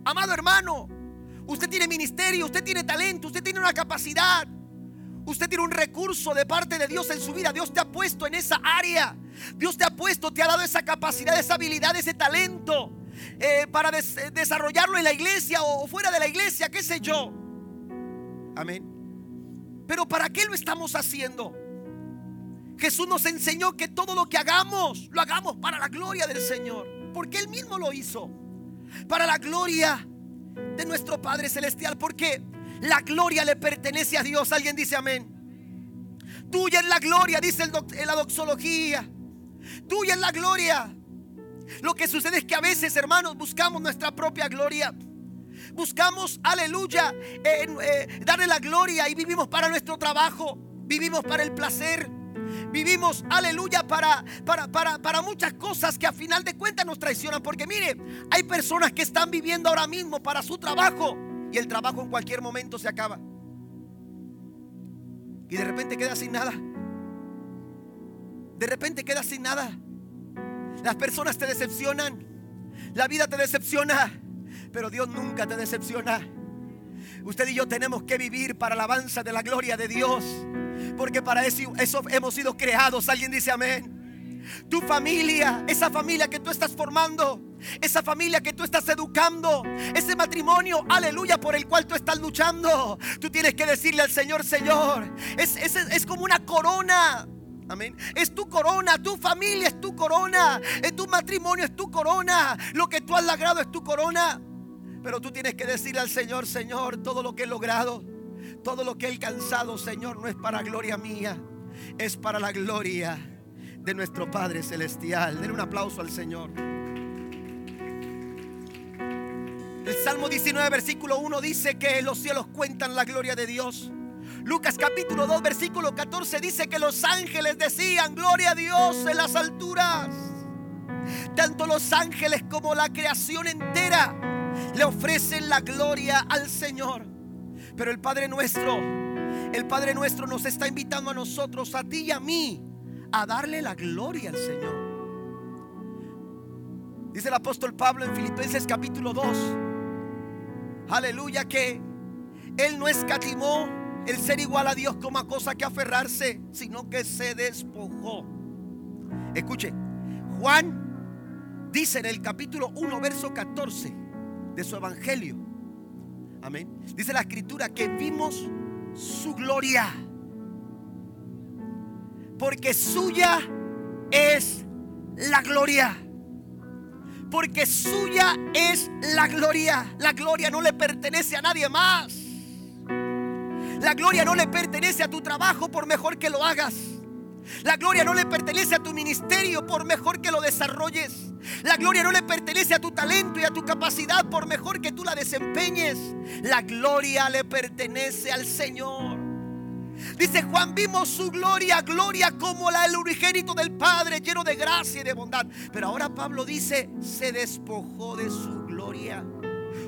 amado hermano, usted tiene ministerio, usted tiene talento, usted tiene una capacidad. Usted tiene un recurso de parte de Dios en su vida. Dios te ha puesto en esa área. Dios te ha puesto, te ha dado esa capacidad, esa habilidad, ese talento eh, para desarrollarlo en la iglesia o fuera de la iglesia, qué sé yo. Amén. Pero ¿para qué lo estamos haciendo? Jesús nos enseñó que todo lo que hagamos, lo hagamos para la gloria del Señor porque Él mismo lo hizo. Para la gloria de nuestro Padre Celestial. Porque la gloria le pertenece a Dios. Alguien dice amén. Tuya es la gloria, dice en la doxología. Tuya es la gloria. Lo que sucede es que a veces, hermanos, buscamos nuestra propia gloria. Buscamos, aleluya, eh, darle la gloria y vivimos para nuestro trabajo. Vivimos para el placer. Vivimos, aleluya, para, para, para, para muchas cosas que a final de cuentas nos traicionan. Porque mire, hay personas que están viviendo ahora mismo para su trabajo y el trabajo en cualquier momento se acaba. Y de repente queda sin nada. De repente queda sin nada. Las personas te decepcionan. La vida te decepciona. Pero Dios nunca te decepciona. Usted y yo tenemos que vivir para la alabanza de la gloria de Dios. Porque para eso, hemos sido creados. Alguien dice amén. Tu familia, esa familia que tú estás formando, esa familia que tú estás educando, ese matrimonio, aleluya, por el cual tú estás luchando. Tú tienes que decirle al Señor, Señor, es, es, es como una corona. Amén. Es tu corona, tu familia es tu corona, es tu matrimonio es tu corona, lo que tú has logrado es tu corona. Pero tú tienes que decirle al Señor, Señor, todo lo que he logrado todo lo que he alcanzado, Señor, no es para gloria mía, es para la gloria de nuestro Padre Celestial. Denle un aplauso al Señor. El Salmo 19, versículo 1 dice que los cielos cuentan la gloria de Dios. Lucas capítulo 2, versículo 14 dice que los ángeles decían, gloria a Dios en las alturas. Tanto los ángeles como la creación entera le ofrecen la gloria al Señor. Pero el Padre nuestro, el Padre nuestro nos está invitando a nosotros, a ti y a mí, a darle la gloria al Señor. Dice el apóstol Pablo en Filipenses capítulo 2. Aleluya que Él no escatimó el ser igual a Dios como a cosa que aferrarse, sino que se despojó. Escuche, Juan dice en el capítulo 1, verso 14 de su evangelio, Amén. Dice la escritura que vimos su gloria. Porque suya es la gloria. Porque suya es la gloria. La gloria no le pertenece a nadie más. La gloria no le pertenece a tu trabajo por mejor que lo hagas. La gloria no le pertenece a tu ministerio por mejor que lo desarrolles. La gloria no le pertenece a tu talento y a tu capacidad por mejor que tú la desempeñes. La gloria le pertenece al Señor. Dice Juan, vimos su gloria, gloria como la del unigénito del Padre, lleno de gracia y de bondad. Pero ahora Pablo dice, se despojó de su gloria.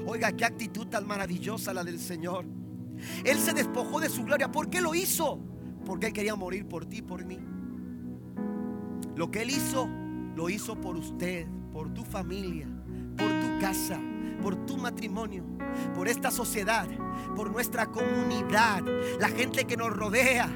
Oiga, qué actitud tan maravillosa la del Señor. Él se despojó de su gloria. ¿Por qué lo hizo? Porque Él quería morir por ti, por mí. Lo que Él hizo, lo hizo por usted, por tu familia, por tu casa, por tu matrimonio, por esta sociedad, por nuestra comunidad, la gente que nos rodea.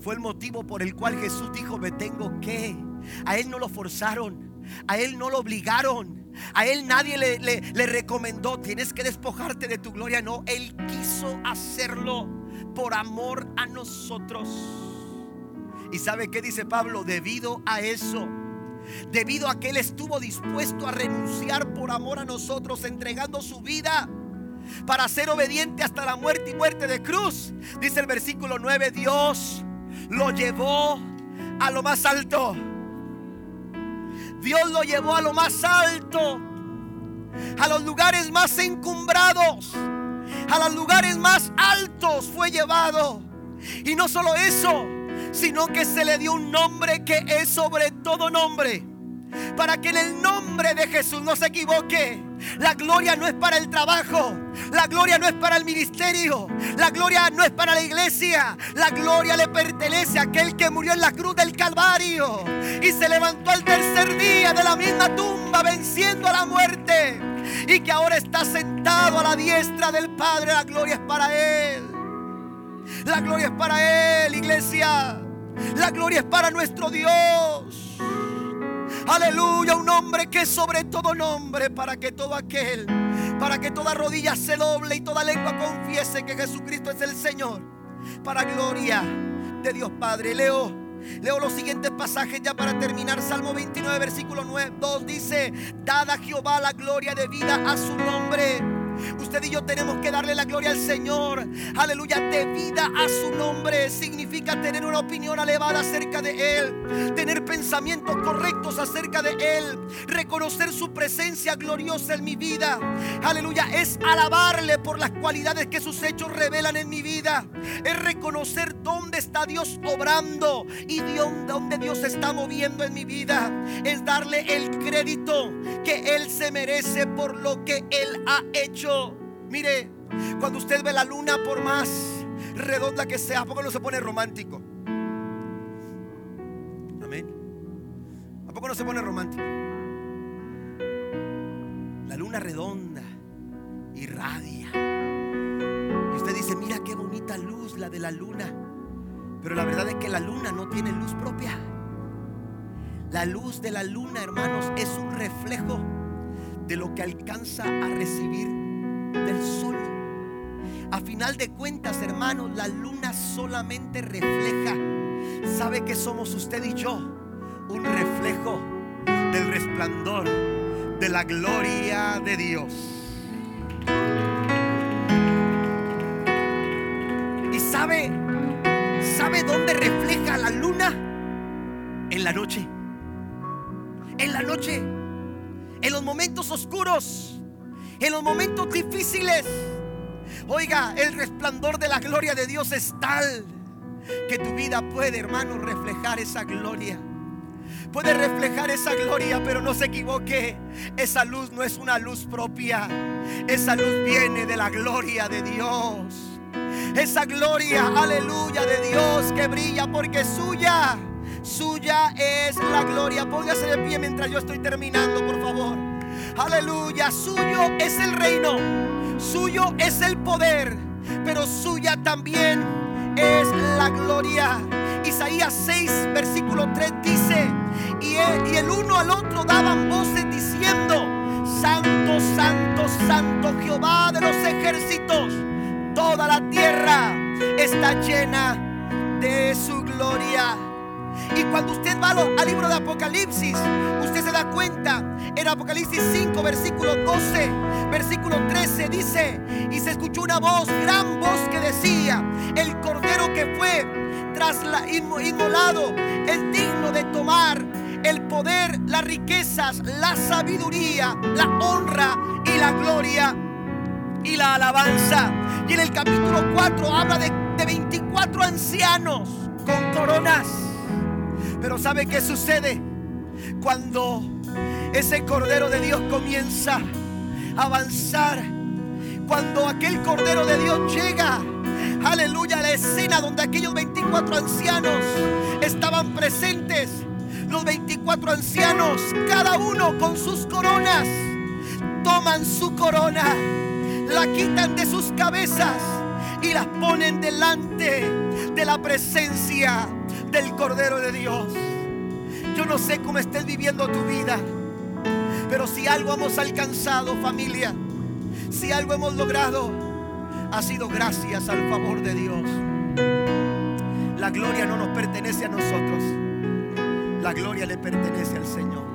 Fue el motivo por el cual Jesús dijo, me tengo que. A Él no lo forzaron, a Él no lo obligaron. A él nadie le, le, recomendó, tienes que despojarte de tu gloria. No, él quiso hacerlo por amor a nosotros. ¿Y sabe qué dice Pablo? Debido a eso, debido a que él estuvo dispuesto a renunciar por amor a nosotros, entregando su vida para ser obediente hasta la muerte y muerte de cruz. Dice el versículo 9, Dios lo llevó a lo más alto. Dios lo llevó a lo más alto, a los lugares más encumbrados, a los lugares más altos fue llevado. Y no solo eso, sino que se le dio un nombre que es sobre todo nombre, para que en el nombre de Jesús no se equivoque la gloria no es para el trabajo. La gloria no es para el ministerio. La gloria no es para la iglesia. La gloria le pertenece a aquel que murió en la cruz del Calvario. Y se levantó al tercer día de la misma tumba venciendo a la muerte. Y que ahora está sentado a la diestra del Padre. La gloria es para Él. La gloria es para Él, iglesia. La gloria es para nuestro Dios. Aleluya, un nombre que es sobre todo nombre para que todo aquel, para que toda rodilla se doble y toda lengua confiese que Jesucristo es el Señor. Para gloria de Dios Padre. Leo Leo los siguientes pasajes ya para terminar. Salmo 29, versículo 9, 2 dice, dada Jehová la gloria de vida a su nombre Usted y yo tenemos que darle la gloria al Señor. Aleluya, de vida a su nombre. Significa tener una opinión elevada acerca de Él. Tener pensamientos correctos acerca de Él. Reconocer su presencia gloriosa en mi vida. Aleluya, es alabarle por las cualidades que sus hechos revelan en mi vida. Es reconocer dónde está Dios obrando y dónde Dios está moviendo en mi vida. Es darle el crédito que Él se merece por lo que Él ha hecho Mire, cuando usted ve la luna, por más redonda que sea, ¿a poco no se pone romántico? Amén. ¿A poco no se pone romántico? La luna redonda irradia. Y usted dice, mira qué bonita luz la de la luna. Pero la verdad es que la luna no tiene luz propia. La luz de la luna, hermanos, es un reflejo de lo que alcanza a recibir del sol. A final de cuentas, hermanos, la luna solamente refleja. ¿Sabe que somos usted y yo? Un reflejo del resplandor de la gloria de Dios. ¿Y sabe? ¿Sabe dónde refleja la luna? En la noche. En la noche. En los momentos oscuros en los momentos difíciles. Oiga, el resplandor de la gloria de Dios es tal que tu vida puede, hermano, reflejar esa gloria. Puede reflejar esa gloria, pero no se equivoque. Esa luz no es una luz propia. Esa luz viene de la gloria de Dios. Esa gloria, aleluya, de Dios que brilla porque suya. Suya es la gloria. Póngase de pie mientras yo estoy terminando, por favor. Aleluya, suyo es el reino, suyo es el poder, pero suya también es la gloria. Isaías 6, versículo 3 dice, y el, y el uno al otro daban voces diciendo, Santo, Santo, Santo Jehová de los ejércitos, toda la tierra está llena de su gloria. Y cuando usted va al libro de Apocalipsis, usted se da cuenta, en Apocalipsis 5, versículo 12, versículo 13, dice, y se escuchó una voz, gran voz que decía, el cordero que fue tras la inmolado es digno de tomar el poder, las riquezas, la sabiduría, la honra y la gloria y la alabanza. Y en el capítulo 4 habla de, de 24 ancianos con coronas pero ¿sabe qué sucede? Cuando ese Cordero de Dios comienza a avanzar, cuando aquel Cordero de Dios llega, aleluya, a la escena donde aquellos 24 ancianos estaban presentes, los 24 ancianos, cada uno con sus coronas, toman su corona, la quitan de sus cabezas y las ponen delante de la presencia del Cordero de Dios. Yo no sé cómo estés viviendo tu vida. Pero si algo hemos alcanzado, familia, si algo hemos logrado, ha sido gracias al favor de Dios. La gloria no nos pertenece a nosotros. La gloria le pertenece al Señor.